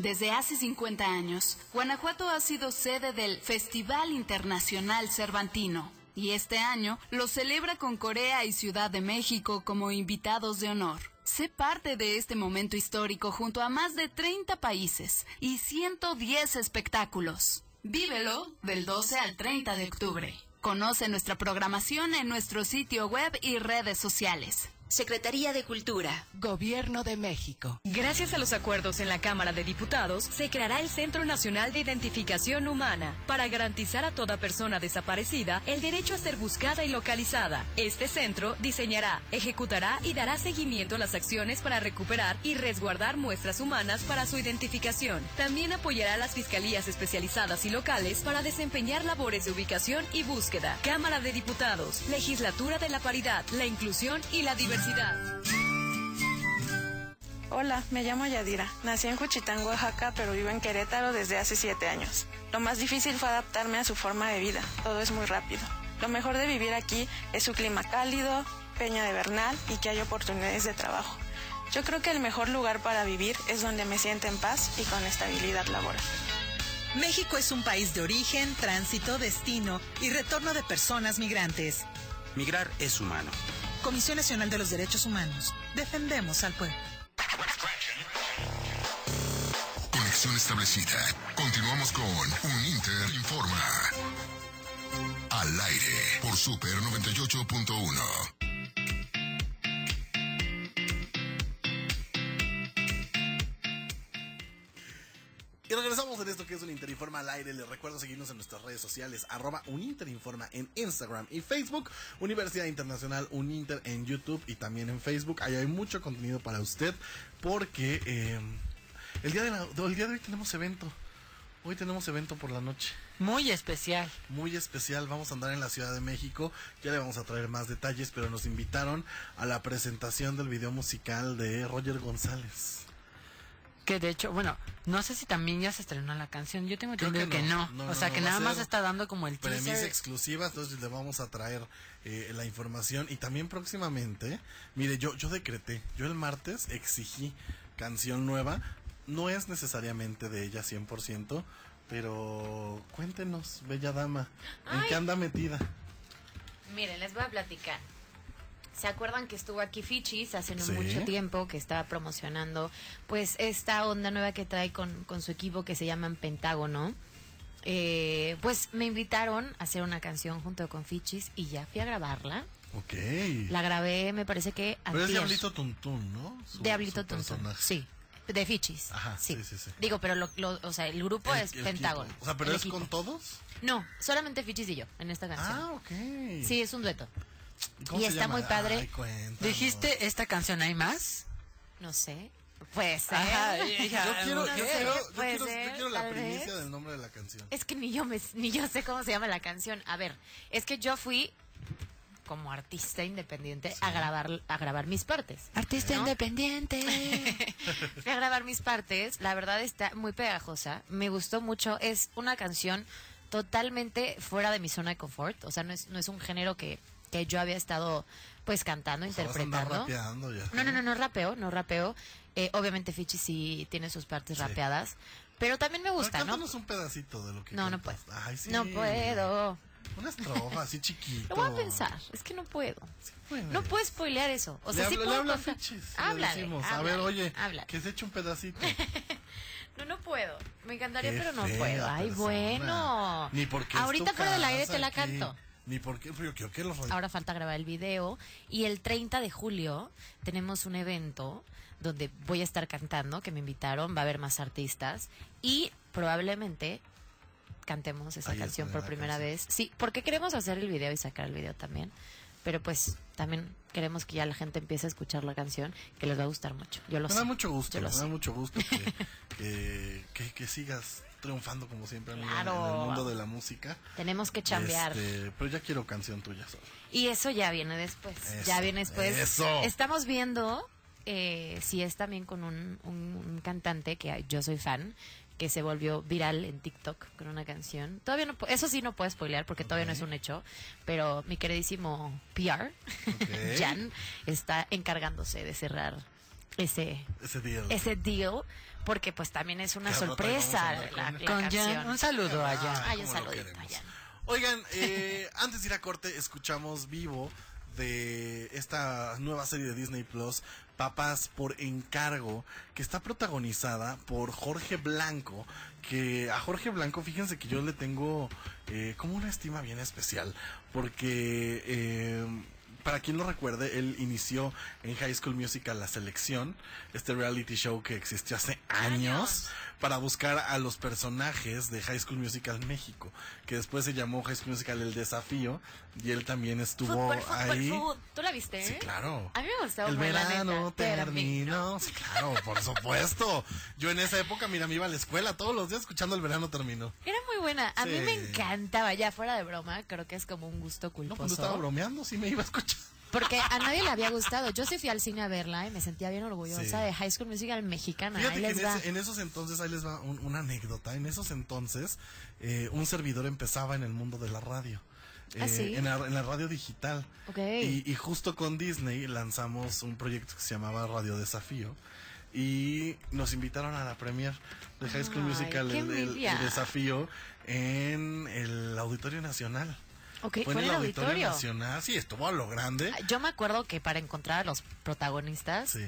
Desde hace 50 años, Guanajuato ha sido sede del Festival Internacional Cervantino y este año lo celebra con Corea y Ciudad de México como invitados de honor. Sé parte de este momento histórico junto a más de 30 países y 110 espectáculos. Vívelo del 12 al 30 de octubre. Conoce nuestra programación en nuestro sitio web y redes sociales. Secretaría de Cultura. Gobierno de México. Gracias a los acuerdos en la Cámara de Diputados, se creará el Centro Nacional de Identificación Humana para garantizar a toda persona desaparecida el derecho a ser buscada y localizada. Este centro diseñará, ejecutará y dará seguimiento a las acciones para recuperar y resguardar muestras humanas para su identificación. También apoyará a las fiscalías especializadas y locales para desempeñar labores de ubicación y búsqueda. Cámara de Diputados, Legislatura de la Paridad, la Inclusión y la Diversidad. Hola, me llamo Yadira. Nací en Juchitán, Oaxaca, pero vivo en Querétaro desde hace siete años. Lo más difícil fue adaptarme a su forma de vida. Todo es muy rápido. Lo mejor de vivir aquí es su clima cálido, peña de Bernal y que hay oportunidades de trabajo. Yo creo que el mejor lugar para vivir es donde me siento en paz y con estabilidad laboral. México es un país de origen, tránsito, destino y retorno de personas migrantes. Migrar es humano. Comisión Nacional de los Derechos Humanos. Defendemos al pueblo. Conexión establecida. Continuamos con Un Inter Informa. Al aire por Super 98.1. Y regresamos en esto que es un Interinforma al aire. Les recuerdo seguirnos en nuestras redes sociales, arroba Uninterinforma en Instagram y Facebook, Universidad Internacional Uninter en YouTube y también en Facebook. Ahí hay mucho contenido para usted porque eh, el, día de la- el día de hoy tenemos evento. Hoy tenemos evento por la noche. Muy especial. Muy especial. Vamos a andar en la Ciudad de México. Ya le vamos a traer más detalles, pero nos invitaron a la presentación del video musical de Roger González. Que de hecho, bueno, no sé si también ya se estrenó la canción. Yo tengo entendido que que, no. no. No, o sea, no, que nada más está dando como el Premisa teaser. exclusiva, entonces le vamos a traer eh, la información y también próximamente, mire, yo yo decreté, yo el martes exigí canción nueva, no es necesariamente de ella 100%, pero cuéntenos, bella dama, ¿en Ay. qué anda metida? Miren, les voy a platicar. ¿Se acuerdan que estuvo aquí Fichis hace no Sí. mucho tiempo que estaba promocionando pues esta onda nueva que trae con, con su equipo que se llaman Pentágono? Eh, pues me invitaron a hacer una canción junto con Fichis y ya fui a grabarla. Ok. La grabé, me parece que Pero es. Diablito Tuntún, ¿no? Su- Diablito Tuntún, personaje. sí. De Fichis. Ajá, sí. sí, sí, sí. Digo, pero lo, lo- o sea, el grupo El- es el Pentágono. equipo. O sea, pero es equipo. con todos. No, solamente Fichis y yo en esta canción. Ah, ok. Sí, es un dueto. ¿Cómo Y se está llama? muy padre. Ay. ¿Dijiste esta canción hay más? No sé. Puede ser. Ajá, [LAUGHS] hija, Yo quiero, No yo sé, quiero, yo quiero- yo quiero la primicia vez. del nombre de la canción. Es que ni yo me, ni yo sé cómo se llama la canción. A ver, es que yo fui como artista independiente a grabar a grabar mis partes. Artista ¿no? independiente. [LAUGHS] Fui a grabar mis partes. La verdad está muy pegajosa. Me gustó mucho. Es una canción totalmente fuera de mi zona de confort. O sea, no es, no es un género que, que yo había estado pues cantando, interpretando. ya. No, no, no, no rapeo, no rapeo. Eh, obviamente Fichi sí tiene sus partes Sí. rapeadas. Pero también me gusta, ¿no? Un pedacito de lo que No, no cantas. Ay, sí. No puedo. Una estrofa así chiquito. Lo voy a pensar. Es que no puedo. No puedo spoilear eso. O sea, le sí habla, le puedo habla a le Háblale, ver, oye, háblale. que se eche un pedacito. [LAUGHS] No, no puedo. Me encantaría, Qué pero no puedo. Ay, persona. bueno. Ni porque es Ahorita fuera del aire te la aquí. canto. Ni porque, pero yo quiero que los Ahora falta grabar el video. Y el 30 de julio tenemos un evento donde voy a estar cantando, que me invitaron. Va a haber más artistas. Y probablemente cantemos esa Ahí canción por primera canción. vez. Sí, porque queremos hacer el video y sacar el video también. Pero pues también queremos que ya la gente empiece a escuchar la canción, que les va a gustar mucho. Yo lo Me sé. da mucho gusto, me da mucho gusto que, [LAUGHS] que, que- que sigas triunfando como siempre amiga, en- el mundo de la música. Tenemos que chambear. Este, pero ya quiero canción tuya solo. Y eso ya viene después. Eso, ya viene después. eso. Estamos viendo eh, si es también con un, un- un cantante que yo soy fan, que se volvió viral en TikTok con una canción. Todavía no, eso sí no puedo spoilear porque todavía no es un hecho, pero mi queridísimo PR, [LAUGHS] Jan, está encargándose de cerrar ese Ese deal. ese deal porque pues también es una rato sorpresa la, la con Jan. Un saludo a Jan. Ay, un saludito a Jan. Oigan, [LAUGHS] eh, antes de ir a corte, escuchamos vivo de esta nueva serie de Disney Plus, Papás por encargo, que está protagonizada por Jorge Blanco, que a Jorge Blanco, fíjense que yo le tengo eh, como una estima bien especial, porque eh, para quien lo recuerde, él inició en High School Musical La Selección, este reality show que existió hace años, para buscar a los personajes de High School Musical México, que después se llamó High School Musical El Desafío, y él también estuvo Fútbol, ahí. fútbol. ¿Tú la viste? Sí, claro. A mí me gustó. El verano terminó. Sí, claro, por supuesto. Yo en esa época, mira, me iba a la escuela todos los días escuchando El verano terminó. Era muy buena. A mí Sí. me encantaba, ya fuera de broma, creo que es como un gusto No, culposo. pues no estaba bromeando, sí me iba a escuchar. Porque a nadie le había gustado. Yo sí fui al cine a verla y me sentía bien orgullosa Sí. de High School Musical mexicana. Fíjate Ahí que les en, va. ese- en esos entonces, ahí les va un- una anécdota. En esos entonces, eh, un servidor empezaba en el mundo de la radio. ¿Ah, eh, sí? en, la, en la radio digital. Ok. Y, y justo con Disney lanzamos un proyecto que se llamaba Radio Desafío. Y nos invitaron a la premier de High School Ay, Musical, el, el- el envidia. desafío, en el Auditorio Nacional. Fue en el Auditorio, auditorio. Nacional, sí, estuvo a lo grande. Yo me acuerdo que para encontrar a los protagonistas, Sí.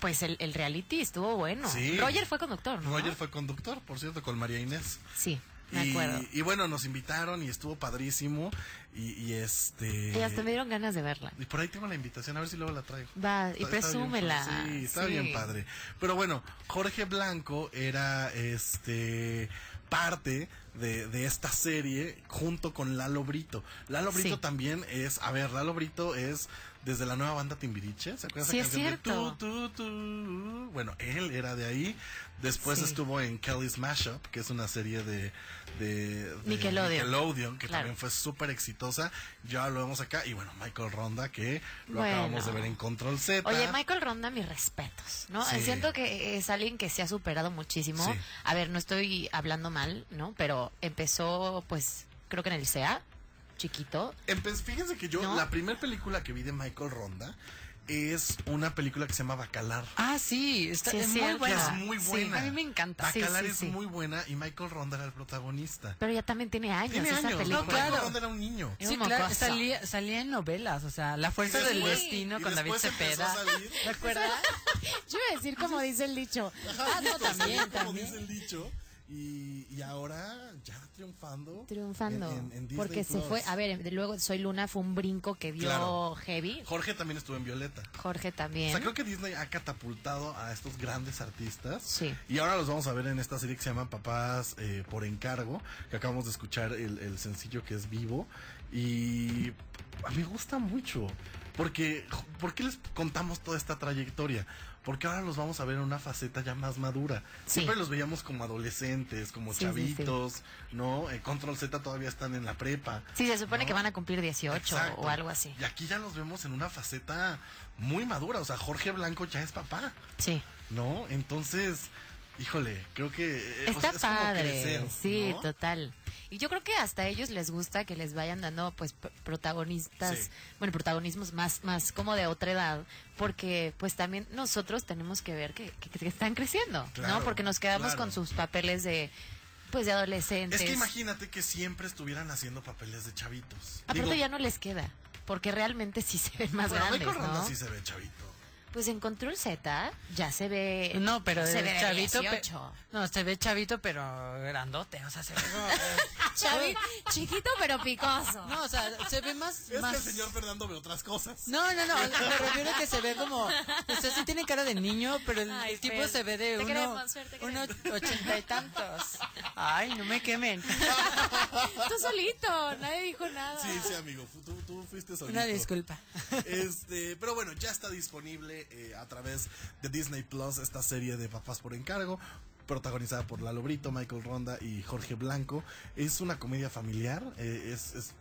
pues el, el reality estuvo bueno. Sí. Roger fue conductor, ¿no? Roger fue conductor, por cierto, con María Inés. Sí, me y, acuerdo. y bueno, nos invitaron y estuvo padrísimo. Y, y este. Y hasta me dieron ganas de verla. Y por ahí tengo la invitación, a ver si luego la traigo. Va, y Está- está bien presúmela. padre. sí, está Sí. bien padre. Pero bueno, Jorge Blanco era este parte de, de esta serie junto con Lalo Brito. Lalo Brito Sí. también es, a ver, Lalo Brito es desde la nueva banda Timbiriche, ¿se acuerdan Sí, esa es de cierto. tú, tú, tú? Bueno, él era de ahí. Después Sí. estuvo en Kelly's Mashup, que es una serie de, de, de Nickelodeon. Nickelodeon, que Claro. también fue súper exitosa. Ya lo vemos acá. Y bueno, Michael Ronda, que lo Bueno. acabamos de ver en Control Z. Oye, Michael Ronda, mis respetos, ¿no? Sí. Siento que es alguien que se ha superado muchísimo. A ver, no estoy hablando mal, ¿no? Pero empezó, pues, creo que en el CEA, chiquito. Empe- fíjense que yo, ¿No? la primera película que vi de Michael Ronda es una película que se llama Bacalar. Ah, sí, está Sí, es muy buena. Es muy Sí, buena. a mí me encanta. Bacalar sí, es sí. muy buena y Michael Ronda era el protagonista. Pero ya también tiene años Tiene esa años, película. ¿no? Michael claro. Ronda era un niño. Sí, un claro, salía, salía en novelas, o sea, La Fuerza del Destino y con David Cepeda. ¿Te acuerdas? [LAUGHS] Yo iba a decir como dice el dicho. Ah, no, también, como dice el dicho. Y, y ahora ya triunfando. Triunfando. en- en- porque se fue, a ver, luego Soy Luna fue un brinco que dio Claro. heavy. Jorge también estuvo en Violeta. Jorge O también. sea, creo que Disney ha catapultado a estos grandes artistas. Sí. Y ahora los vamos a ver en esta serie que se llama Papás eh, por encargo, que acabamos de escuchar el, el sencillo que es vivo. Y a mí me gusta mucho. Porque, ¿por qué les contamos toda esta trayectoria? Porque ahora los vamos a ver en una faceta ya más madura. Sí. Siempre los veíamos como adolescentes, como Sí, sí, sí. chavitos, ¿no? Eh, Control Z todavía están en la prepa. Sí, se supone ¿no? que van a cumplir 18 Exacto. o algo así. Y aquí ya los vemos en una faceta muy madura. O sea, Jorge Blanco ya es papá. Sí. ¿No? Entonces, híjole, creo que eh, o Está sea, es como padre, crecer, sí, ¿no? total. Y yo creo que hasta a ellos les gusta que les vayan dando pues pr- protagonistas, Sí. bueno, protagonismos más más como de otra edad, porque pues también nosotros tenemos que ver que, que- que están creciendo, Claro, ¿no? Porque nos quedamos claro. con sus papeles de pues de adolescentes. Es que imagínate que siempre estuvieran haciendo papeles de chavitos. Aparte Digo, ya no les queda, porque realmente sí se ven más bueno, grandes, ¿no? sí se ve chavito. Pues en Control Z ya se ve No, pero se ve chavito. pe- 18. No, se ve chavito, pero grandote. O sea, se ve [LAUGHS] Chavi- chiquito pero picoso. No, o sea, se ve más. Es más... que el señor Fernando ve otras cosas. No, no, no, me refiero a que se ve como, o sea, sí tiene cara de niño, pero el, Ay, tipo se ve de te uno, uno ochenta y tantos. Ay, no me quemen. [LAUGHS] Tú solito, nadie dijo nada. Sí, sí, amigo, tú, tú fuiste solito. Una disculpa. Este, pero bueno, ya está disponible eh, a través de Disney Plus esta serie de Papás por encargo, protagonizada por Lalo Brito, Michael Ronda y Jorge Blanco. Es una comedia familiar, eh, es, es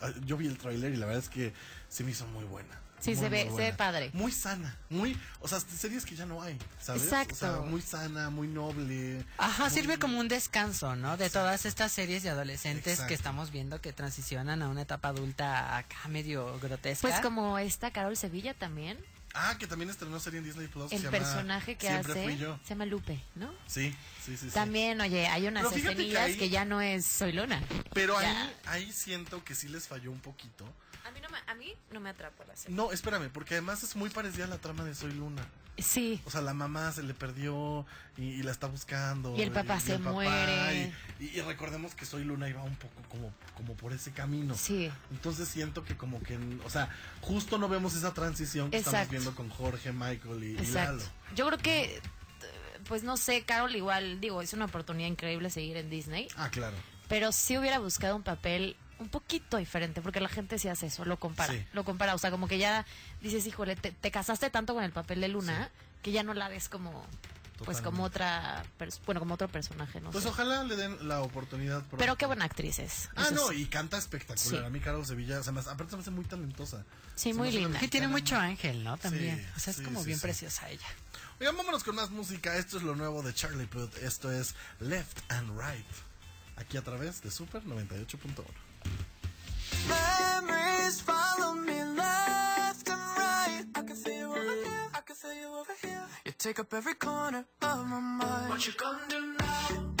ah, yo vi el tráiler y la verdad es que se me hizo muy buena. Sí, Muy, se ve, se ve padre. Muy sana, muy, o sea, series que ya no hay, ¿sabes? Exacto. O sea, muy sana, muy noble. Ajá, muy- sirve como un descanso, ¿no? De todas estas series de adolescentes Exacto. que estamos viendo que transicionan a una etapa adulta acá medio grotesca. Pues como esta Carol Sevilla también. Ah, que también estrenó serie en Disney Plus. que El se llama personaje que hace fui yo. se llama Lupe, ¿no? Sí, sí, sí. sí. También, oye, hay unas que escenillas ahí- que, ya no es Soy Luna. Pero Ya. ahí, ahí siento que sí les falló un poquito. A mí no me, a mí no me atrapó la serie. No, espérame, porque además es muy parecida a la trama de Soy Luna. Sí. O sea, la mamá se le perdió y, y la está buscando. Y el papá se muere. Y, y- y recordemos que Soy Luna iba un poco como, como por ese camino. Sí. Entonces siento que como que, o sea, justo no vemos esa transición que estamos viendo con Jorge, Michael y. Lalo. Yo creo que, pues no sé, Carol igual, digo, es una oportunidad increíble seguir en Disney, Ah, claro. pero sí hubiera buscado un papel un poquito diferente, porque la gente sí hace eso, lo compara, Sí. lo compara, o sea, como que ya dices, híjole, te, te casaste tanto con el papel de Luna que ya no la ves como, pues como otra, bueno, como otro personaje, no Pues sé. ojalá le den la oportunidad. pronto. Pero qué buena actriz es. Ah, eso no, sí. y canta espectacular. Sí. A mí Carol Sevilla, se me hace- aparte se me hace muy talentosa. Sí, Se muy linda. Que tiene mucho ángel, ¿no? También. Sí, o sea, es sí, como sí, bien sí. preciosa ella. Oigan, vámonos con más música. Esto es lo nuevo de Charlie Puth. Esto es Left and Right. Aquí a través de Super 98.1. Memories follow me left and right. I can feel you over here. I can feel you over here. You take up every corner of my mind. What you gonna do now?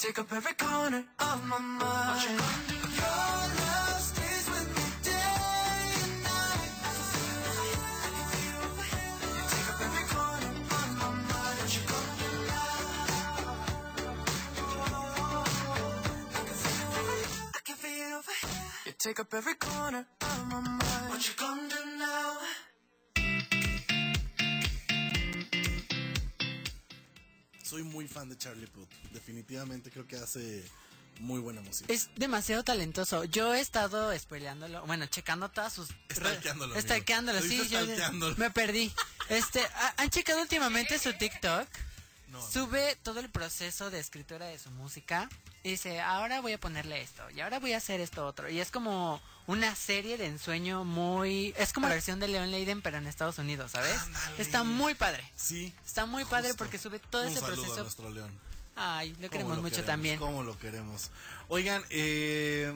Take up every corner of my mind. What you gonna do? Your love stays with me day and night. I can feel you over here. I can feel you over here. You take up every corner of my mind. What you gonna do now? I can feel you over here. You take up every Definitivamente creo que hace muy buena música. Es demasiado talentoso. Yo he estado spoileándolo, bueno, checando todas sus... Stalkeándolo, Te sí, yo me perdí. Este, ¿ha- ¿han checado últimamente su TikTok? Sube todo el proceso de escritura de su música. Y dice, ahora voy a ponerle esto, y ahora voy a hacer esto otro. Y es como una serie de ensueño muy... Es como la versión de Leon Leiden, pero en Estados Unidos, ¿sabes? Está muy padre. Sí. Está muy padre porque sube todo Un ese a proceso. nuestro León. Ay, lo ¿Cómo queremos lo mucho queremos? también. ¿Cómo lo queremos? Oigan, eh,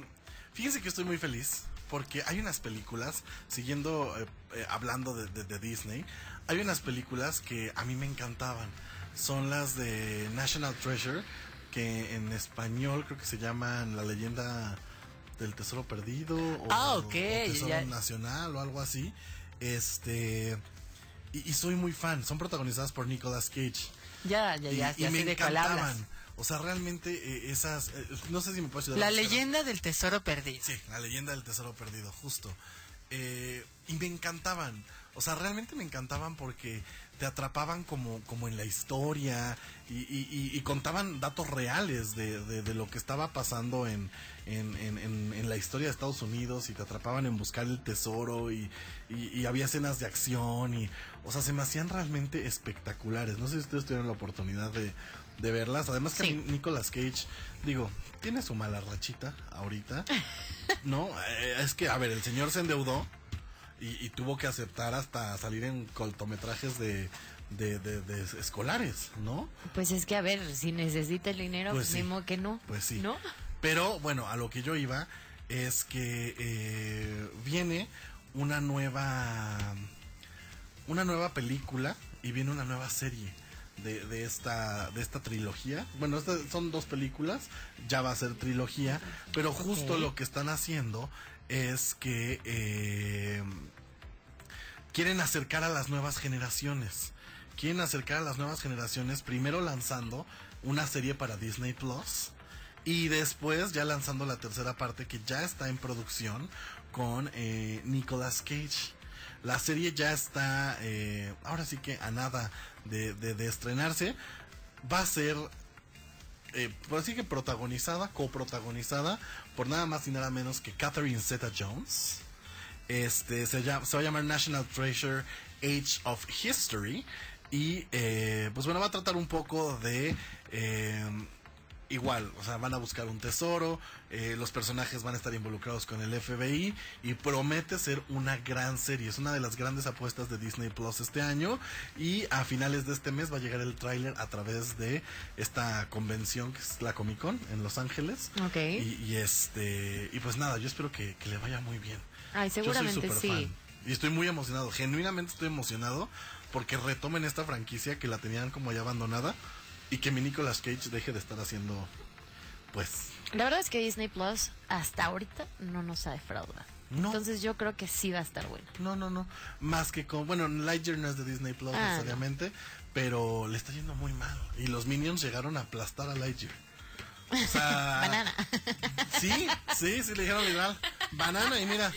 fíjense que estoy muy feliz porque hay unas películas, siguiendo eh, eh, hablando de, de- de Disney, hay unas películas que a mí me encantaban. Son las de National Treasure, que en español creo que se llaman La leyenda del Tesoro Perdido o, Ah, o ok, Tesoro ya. Nacional o algo así. Este y, y soy muy fan. Son protagonizadas por Nicolas Cage. Ya, ya, Y- ya, y, ya me encantaban. O sea, realmente eh, esas eh, no sé si me puedes ayudar. La leyenda del tesoro perdido. Sí, la leyenda del tesoro perdido, justo. Eh, y me encantaban. O sea, realmente me encantaban porque te atrapaban como, como en la historia y, y- contaban datos reales de, de- de lo que estaba pasando en, en, en- en- la historia de Estados Unidos y te atrapaban en buscar el tesoro y, y- y había escenas de acción y, o sea, se me hacían realmente espectaculares. No sé si ustedes tuvieron la oportunidad de, de verlas. Además que a mí Nicolas Cage, digo, tiene su mala rachita ahorita. [LAUGHS] No, Eh, es que, a ver, el señor se endeudó y, y tuvo que aceptar hasta salir en cortometrajes de, de, de- de escolares, ¿no? Pues es que, a ver, si necesita el dinero, Pues sí. modo que no. Pues sí. ¿No? Pero bueno, a lo que yo iba es que eh, viene una nueva una nueva película y viene una nueva serie de, de esta de esta trilogía. Bueno, son dos películas, ya va a ser trilogía, pero justo lo que están haciendo es que eh, quieren acercar a las nuevas generaciones. Quieren acercar a las nuevas generaciones primero lanzando una serie para Disney Plus y después ya lanzando la tercera parte que ya está en producción con eh, Nicolas Cage. La serie ya está, eh, ahora sí que a nada de, estrenarse. Va a ser, eh, por así que protagonizada, coprotagonizada por nada más y nada menos que Catherine Zeta-Jones. Este se, llama, se va a llamar National Treasure Age of History. Y eh, pues bueno, va a tratar un poco de eh, igual, o sea, van a buscar un tesoro, eh, los personajes van a estar involucrados con el FBI y promete ser una gran serie. Es una de las grandes apuestas de Disney Plus este año y a finales de este mes va a llegar el tráiler a través de esta convención que es la Comic Con en Los Ángeles. Ok. Y, y este y pues nada, yo espero que, que le vaya muy bien. Ay, Yo soy seguramente superfan. sí. Y estoy muy emocionado, genuinamente estoy emocionado porque retomen esta franquicia que la tenían como ya abandonada y que mi Nicolas Cage deje de estar haciendo, pues, La verdad es que Disney Plus hasta ahorita no nos ha defraudado. No. Entonces yo creo que sí va a estar bueno. no, no, no, más que con, bueno, Lightyear no es de Disney Plus Ah, necesariamente, pero le está yendo muy mal y los Minions llegaron a aplastar a Lightyear. O sea, [LAUGHS] Banana. Sí, sí, sí, le dijeron literal. Banana y mira,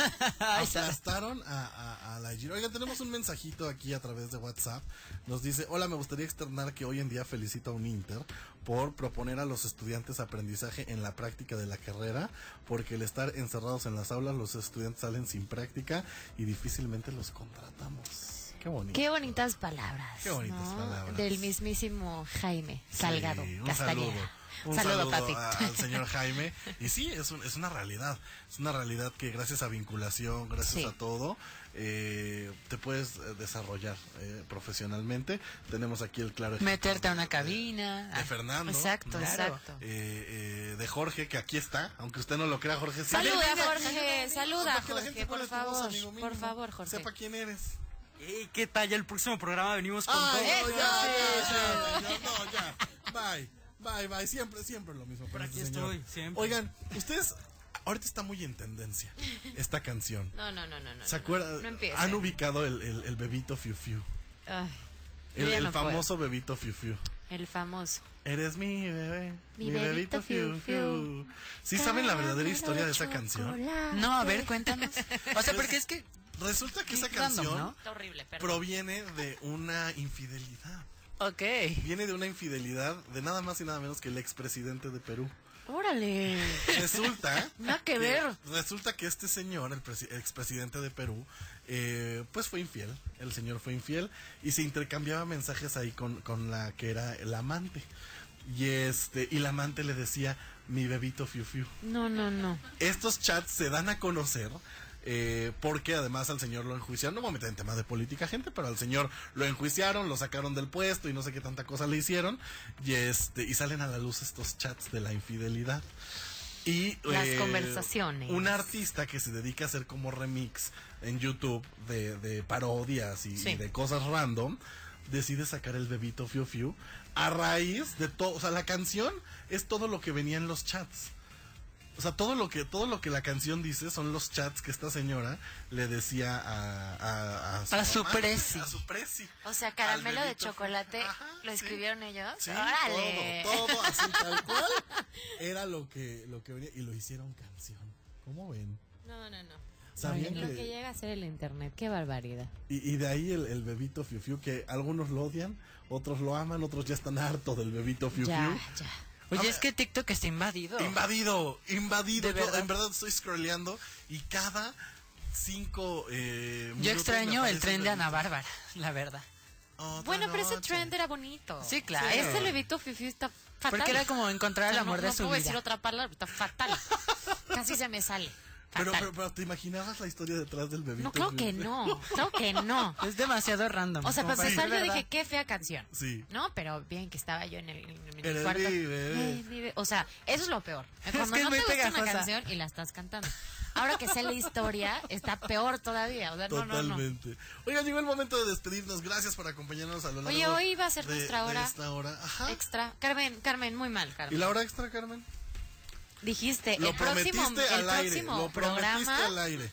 [LAUGHS] aplastaron a, a, a Lightyear. Oigan, tenemos un mensajito aquí a través de WhatsApp. Nos dice, hola, me gustaría externar que hoy en día felicito a un Inter por proponer a los estudiantes aprendizaje en la práctica de la carrera, porque el estar encerrados en las aulas, los estudiantes salen sin práctica y difícilmente los contratamos. Qué bonito. Qué bonitas palabras. Qué bonitas ¿no? palabras. Del mismísimo Jaime Salgado Sí, un Castañeda. saludo. Un saludo, saludo papi. a- al señor Jaime. Y sí, es, un- es una realidad. Es una realidad que gracias a vinculación, gracias Sí. a todo, eh, te puedes eh, desarrollar eh, profesionalmente. Tenemos aquí el claro ejemplo Meterte a una cabina. de Fernando. Exacto, ¿no? exacto. Eh, eh, de Jorge, que aquí está, aunque usted no lo crea, Jorge. sí. Saluda, Jorge, saluda, Jorge, por voz, favor, por favor, Jorge. Sepa quién eres. ¿Qué tal? Ya el próximo programa venimos con Ay, todo. no, ya, ya, ya, ya, no, ya. Bye, bye, bye. Siempre, siempre lo mismo. Por aquí este señor. estoy, siempre. Oigan, ustedes, ahorita está muy en tendencia esta canción. No, no, no, no. no ¿Se no, acuerdan? No empiece. Han ubicado el, el, el bebito Fiu Fiu. Ay, El, no puedo. famoso bebito Fiu Fiu. El famoso. Eres mi bebé, Mi mi, bebito bebito Fiu Fiu Fiu. ¿Sí saben la verdadera historia de esa canción? No, a ver, cuéntanos. [LAUGHS] O sea, porque es que Resulta que esa random, canción ¿no? Está horrible, perdón. proviene de una infidelidad. Ok. Viene de una infidelidad de nada más y nada menos que el expresidente de Perú. Órale. Resulta. [LAUGHS] Nada que ver. Resulta que este señor, el presi- expresidente de Perú, eh, pues fue infiel. El señor fue infiel y se intercambiaba mensajes ahí con, con la que era el amante. Y este, y la amante le decía, mi bebito fiu fiu. No, no, no. Estos chats se dan a conocer eh, porque además al señor lo enjuiciaron. No me voy a meter en temas de política, gente, pero al señor lo enjuiciaron, lo sacaron del puesto y no sé qué tanta cosa le hicieron. Y este y salen a la luz estos chats de la infidelidad. Y Las eh, conversaciones. Un artista que se dedica a hacer como remix en YouTube de, de parodias y, Sí. y de cosas random, decide sacar el bebito Fiu Fiu a raíz de todo. O sea, la canción es todo lo que venía en los chats. O sea, todo lo que todo lo que la canción dice son los chats que esta señora le decía a a, a su, A su presi. A su presi. O sea, caramelo de chocolate, ¿lo escribieron ellos? Sí, ¡Órale! todo, todo así tal [LAUGHS] cual era lo que lo que venía y lo hicieron canción. ¿Cómo ven? No, no, no. ¿Sabían Lo que- que llega a ser el internet, qué barbaridad. Y, y de ahí el, el bebito Fiu Fiu, que algunos lo odian, otros lo aman, otros ya están hartos del bebito Fiu Ya, Fiu. Oye, es que TikTok está invadido. Invadido, invadido. ¿De Yo, verdad? en verdad estoy scrolleando y cada cinco eh, Yo extraño el tren de Ana. Bárbara, la verdad. Bueno, pero ese noche. trend era bonito. Sí, claro. Ese levito fifi está fatal. Porque era como encontrar el O sea, amor no, de no su puedo vida. decir otra palabra, está fatal. [LAUGHS] Casi se me sale. Pero, pero, pero, ¿te imaginabas la historia detrás del bebito? No, creo que [LAUGHS] no. Creo que no. Es demasiado random. O sea, empezar, yo decir dije, qué fea canción. Sí. No, pero bien que estaba yo en el, en el cuarto. vive, Eh, vive. O sea, eso es lo peor. [LAUGHS] Cuando que es no muy te gusta una canción y la estás cantando. Ahora que sé la historia, está peor todavía. O sea, no, no, no. Totalmente. Oiga, llegó el momento de despedirnos. Gracias por acompañarnos a lo largo Oye, hoy va a ser de- nuestra hora. esta hora. Ajá. Extra. Carmen, Carmen, muy mal, Carmen. ¿Y la hora extra, Carmen? Dijiste, Lo el próximo, el aire. próximo Lo programa al aire.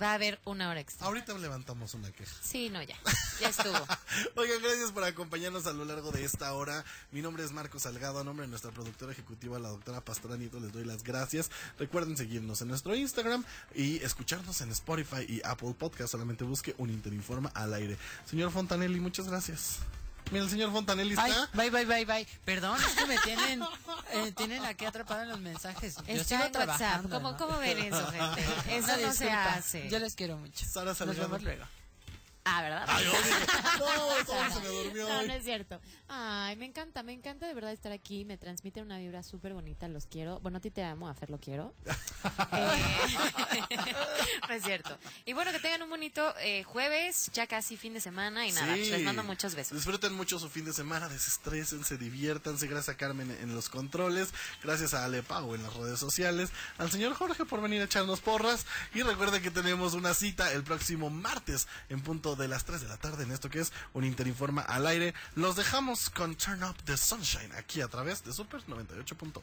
va a haber una hora extra. Ahorita levantamos una queja. Sí, no, ya. Ya estuvo. [LAUGHS] Oigan, gracias por acompañarnos a lo largo de esta hora. Mi nombre es Marco Salgado, a nombre de nuestra productora ejecutiva, la doctora Pastora Nieto, les doy las gracias. Recuerden seguirnos en nuestro Instagram y escucharnos en Spotify y Apple Podcast. Solamente busque un Interinforma al aire. Señor Fontanelli, muchas gracias. Mira, el señor Fontanelli Ay, está. bye, bye, bye, bye. Perdón, es que me tienen, [LAUGHS] eh, tienen aquí atrapado en los mensajes. Yo Está sigo en WhatsApp. ¿Cómo, ¿no? ¿Cómo ven eso, gente? [LAUGHS] Eso no se hace. Yo les quiero mucho. Sara Nos vemos luego. Ah, ¿verdad? Ay, oye, [LAUGHS] no, todo se me durmió No, hoy. no es cierto. Ay, me encanta, me encanta de verdad estar aquí. Me transmite una vibra súper bonita, los quiero. Bueno, a ti te amo, a Fer lo quiero. [LAUGHS] Eh, [LAUGHS] no es cierto. Y bueno, que tengan un bonito eh, jueves, ya casi fin de semana y nada, Sí. les mando muchos besos. Disfruten mucho su fin de semana, desestrésense, diviértanse. Gracias a Carmen en los controles, gracias a Ale Pau en las redes sociales, al señor Jorge por venir a echarnos porras. Y recuerden que tenemos una cita el próximo martes en punto de las 3 de la tarde en esto que es un Interinforma al aire. Los dejamos con Turn Up the Sunshine aquí a través de Super 98.1.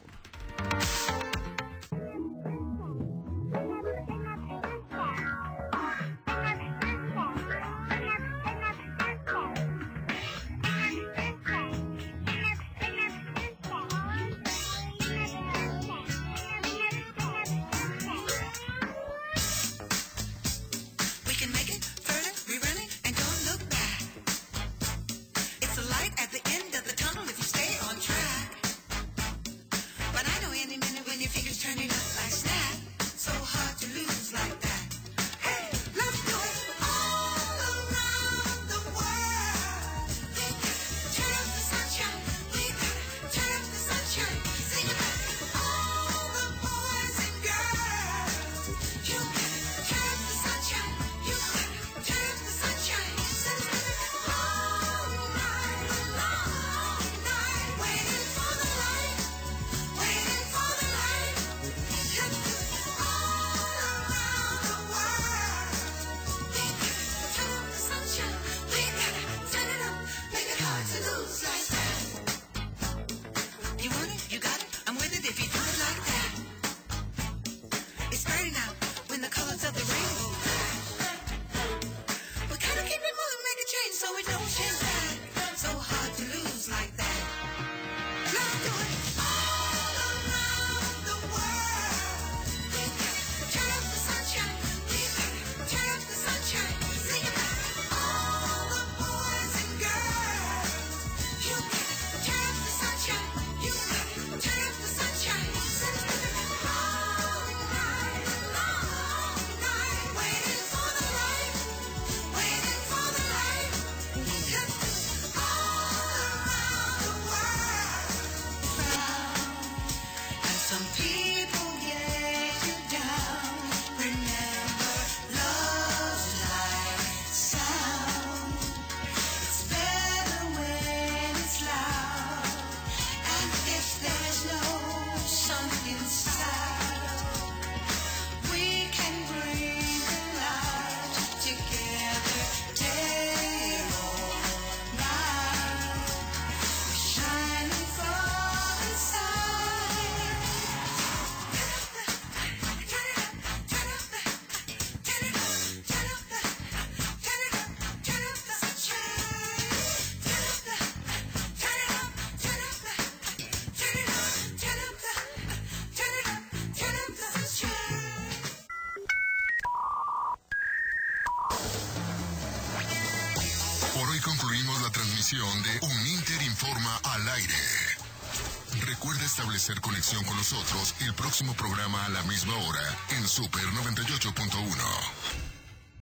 establecer conexión con nosotros el próximo programa a la misma hora en Super 98.1.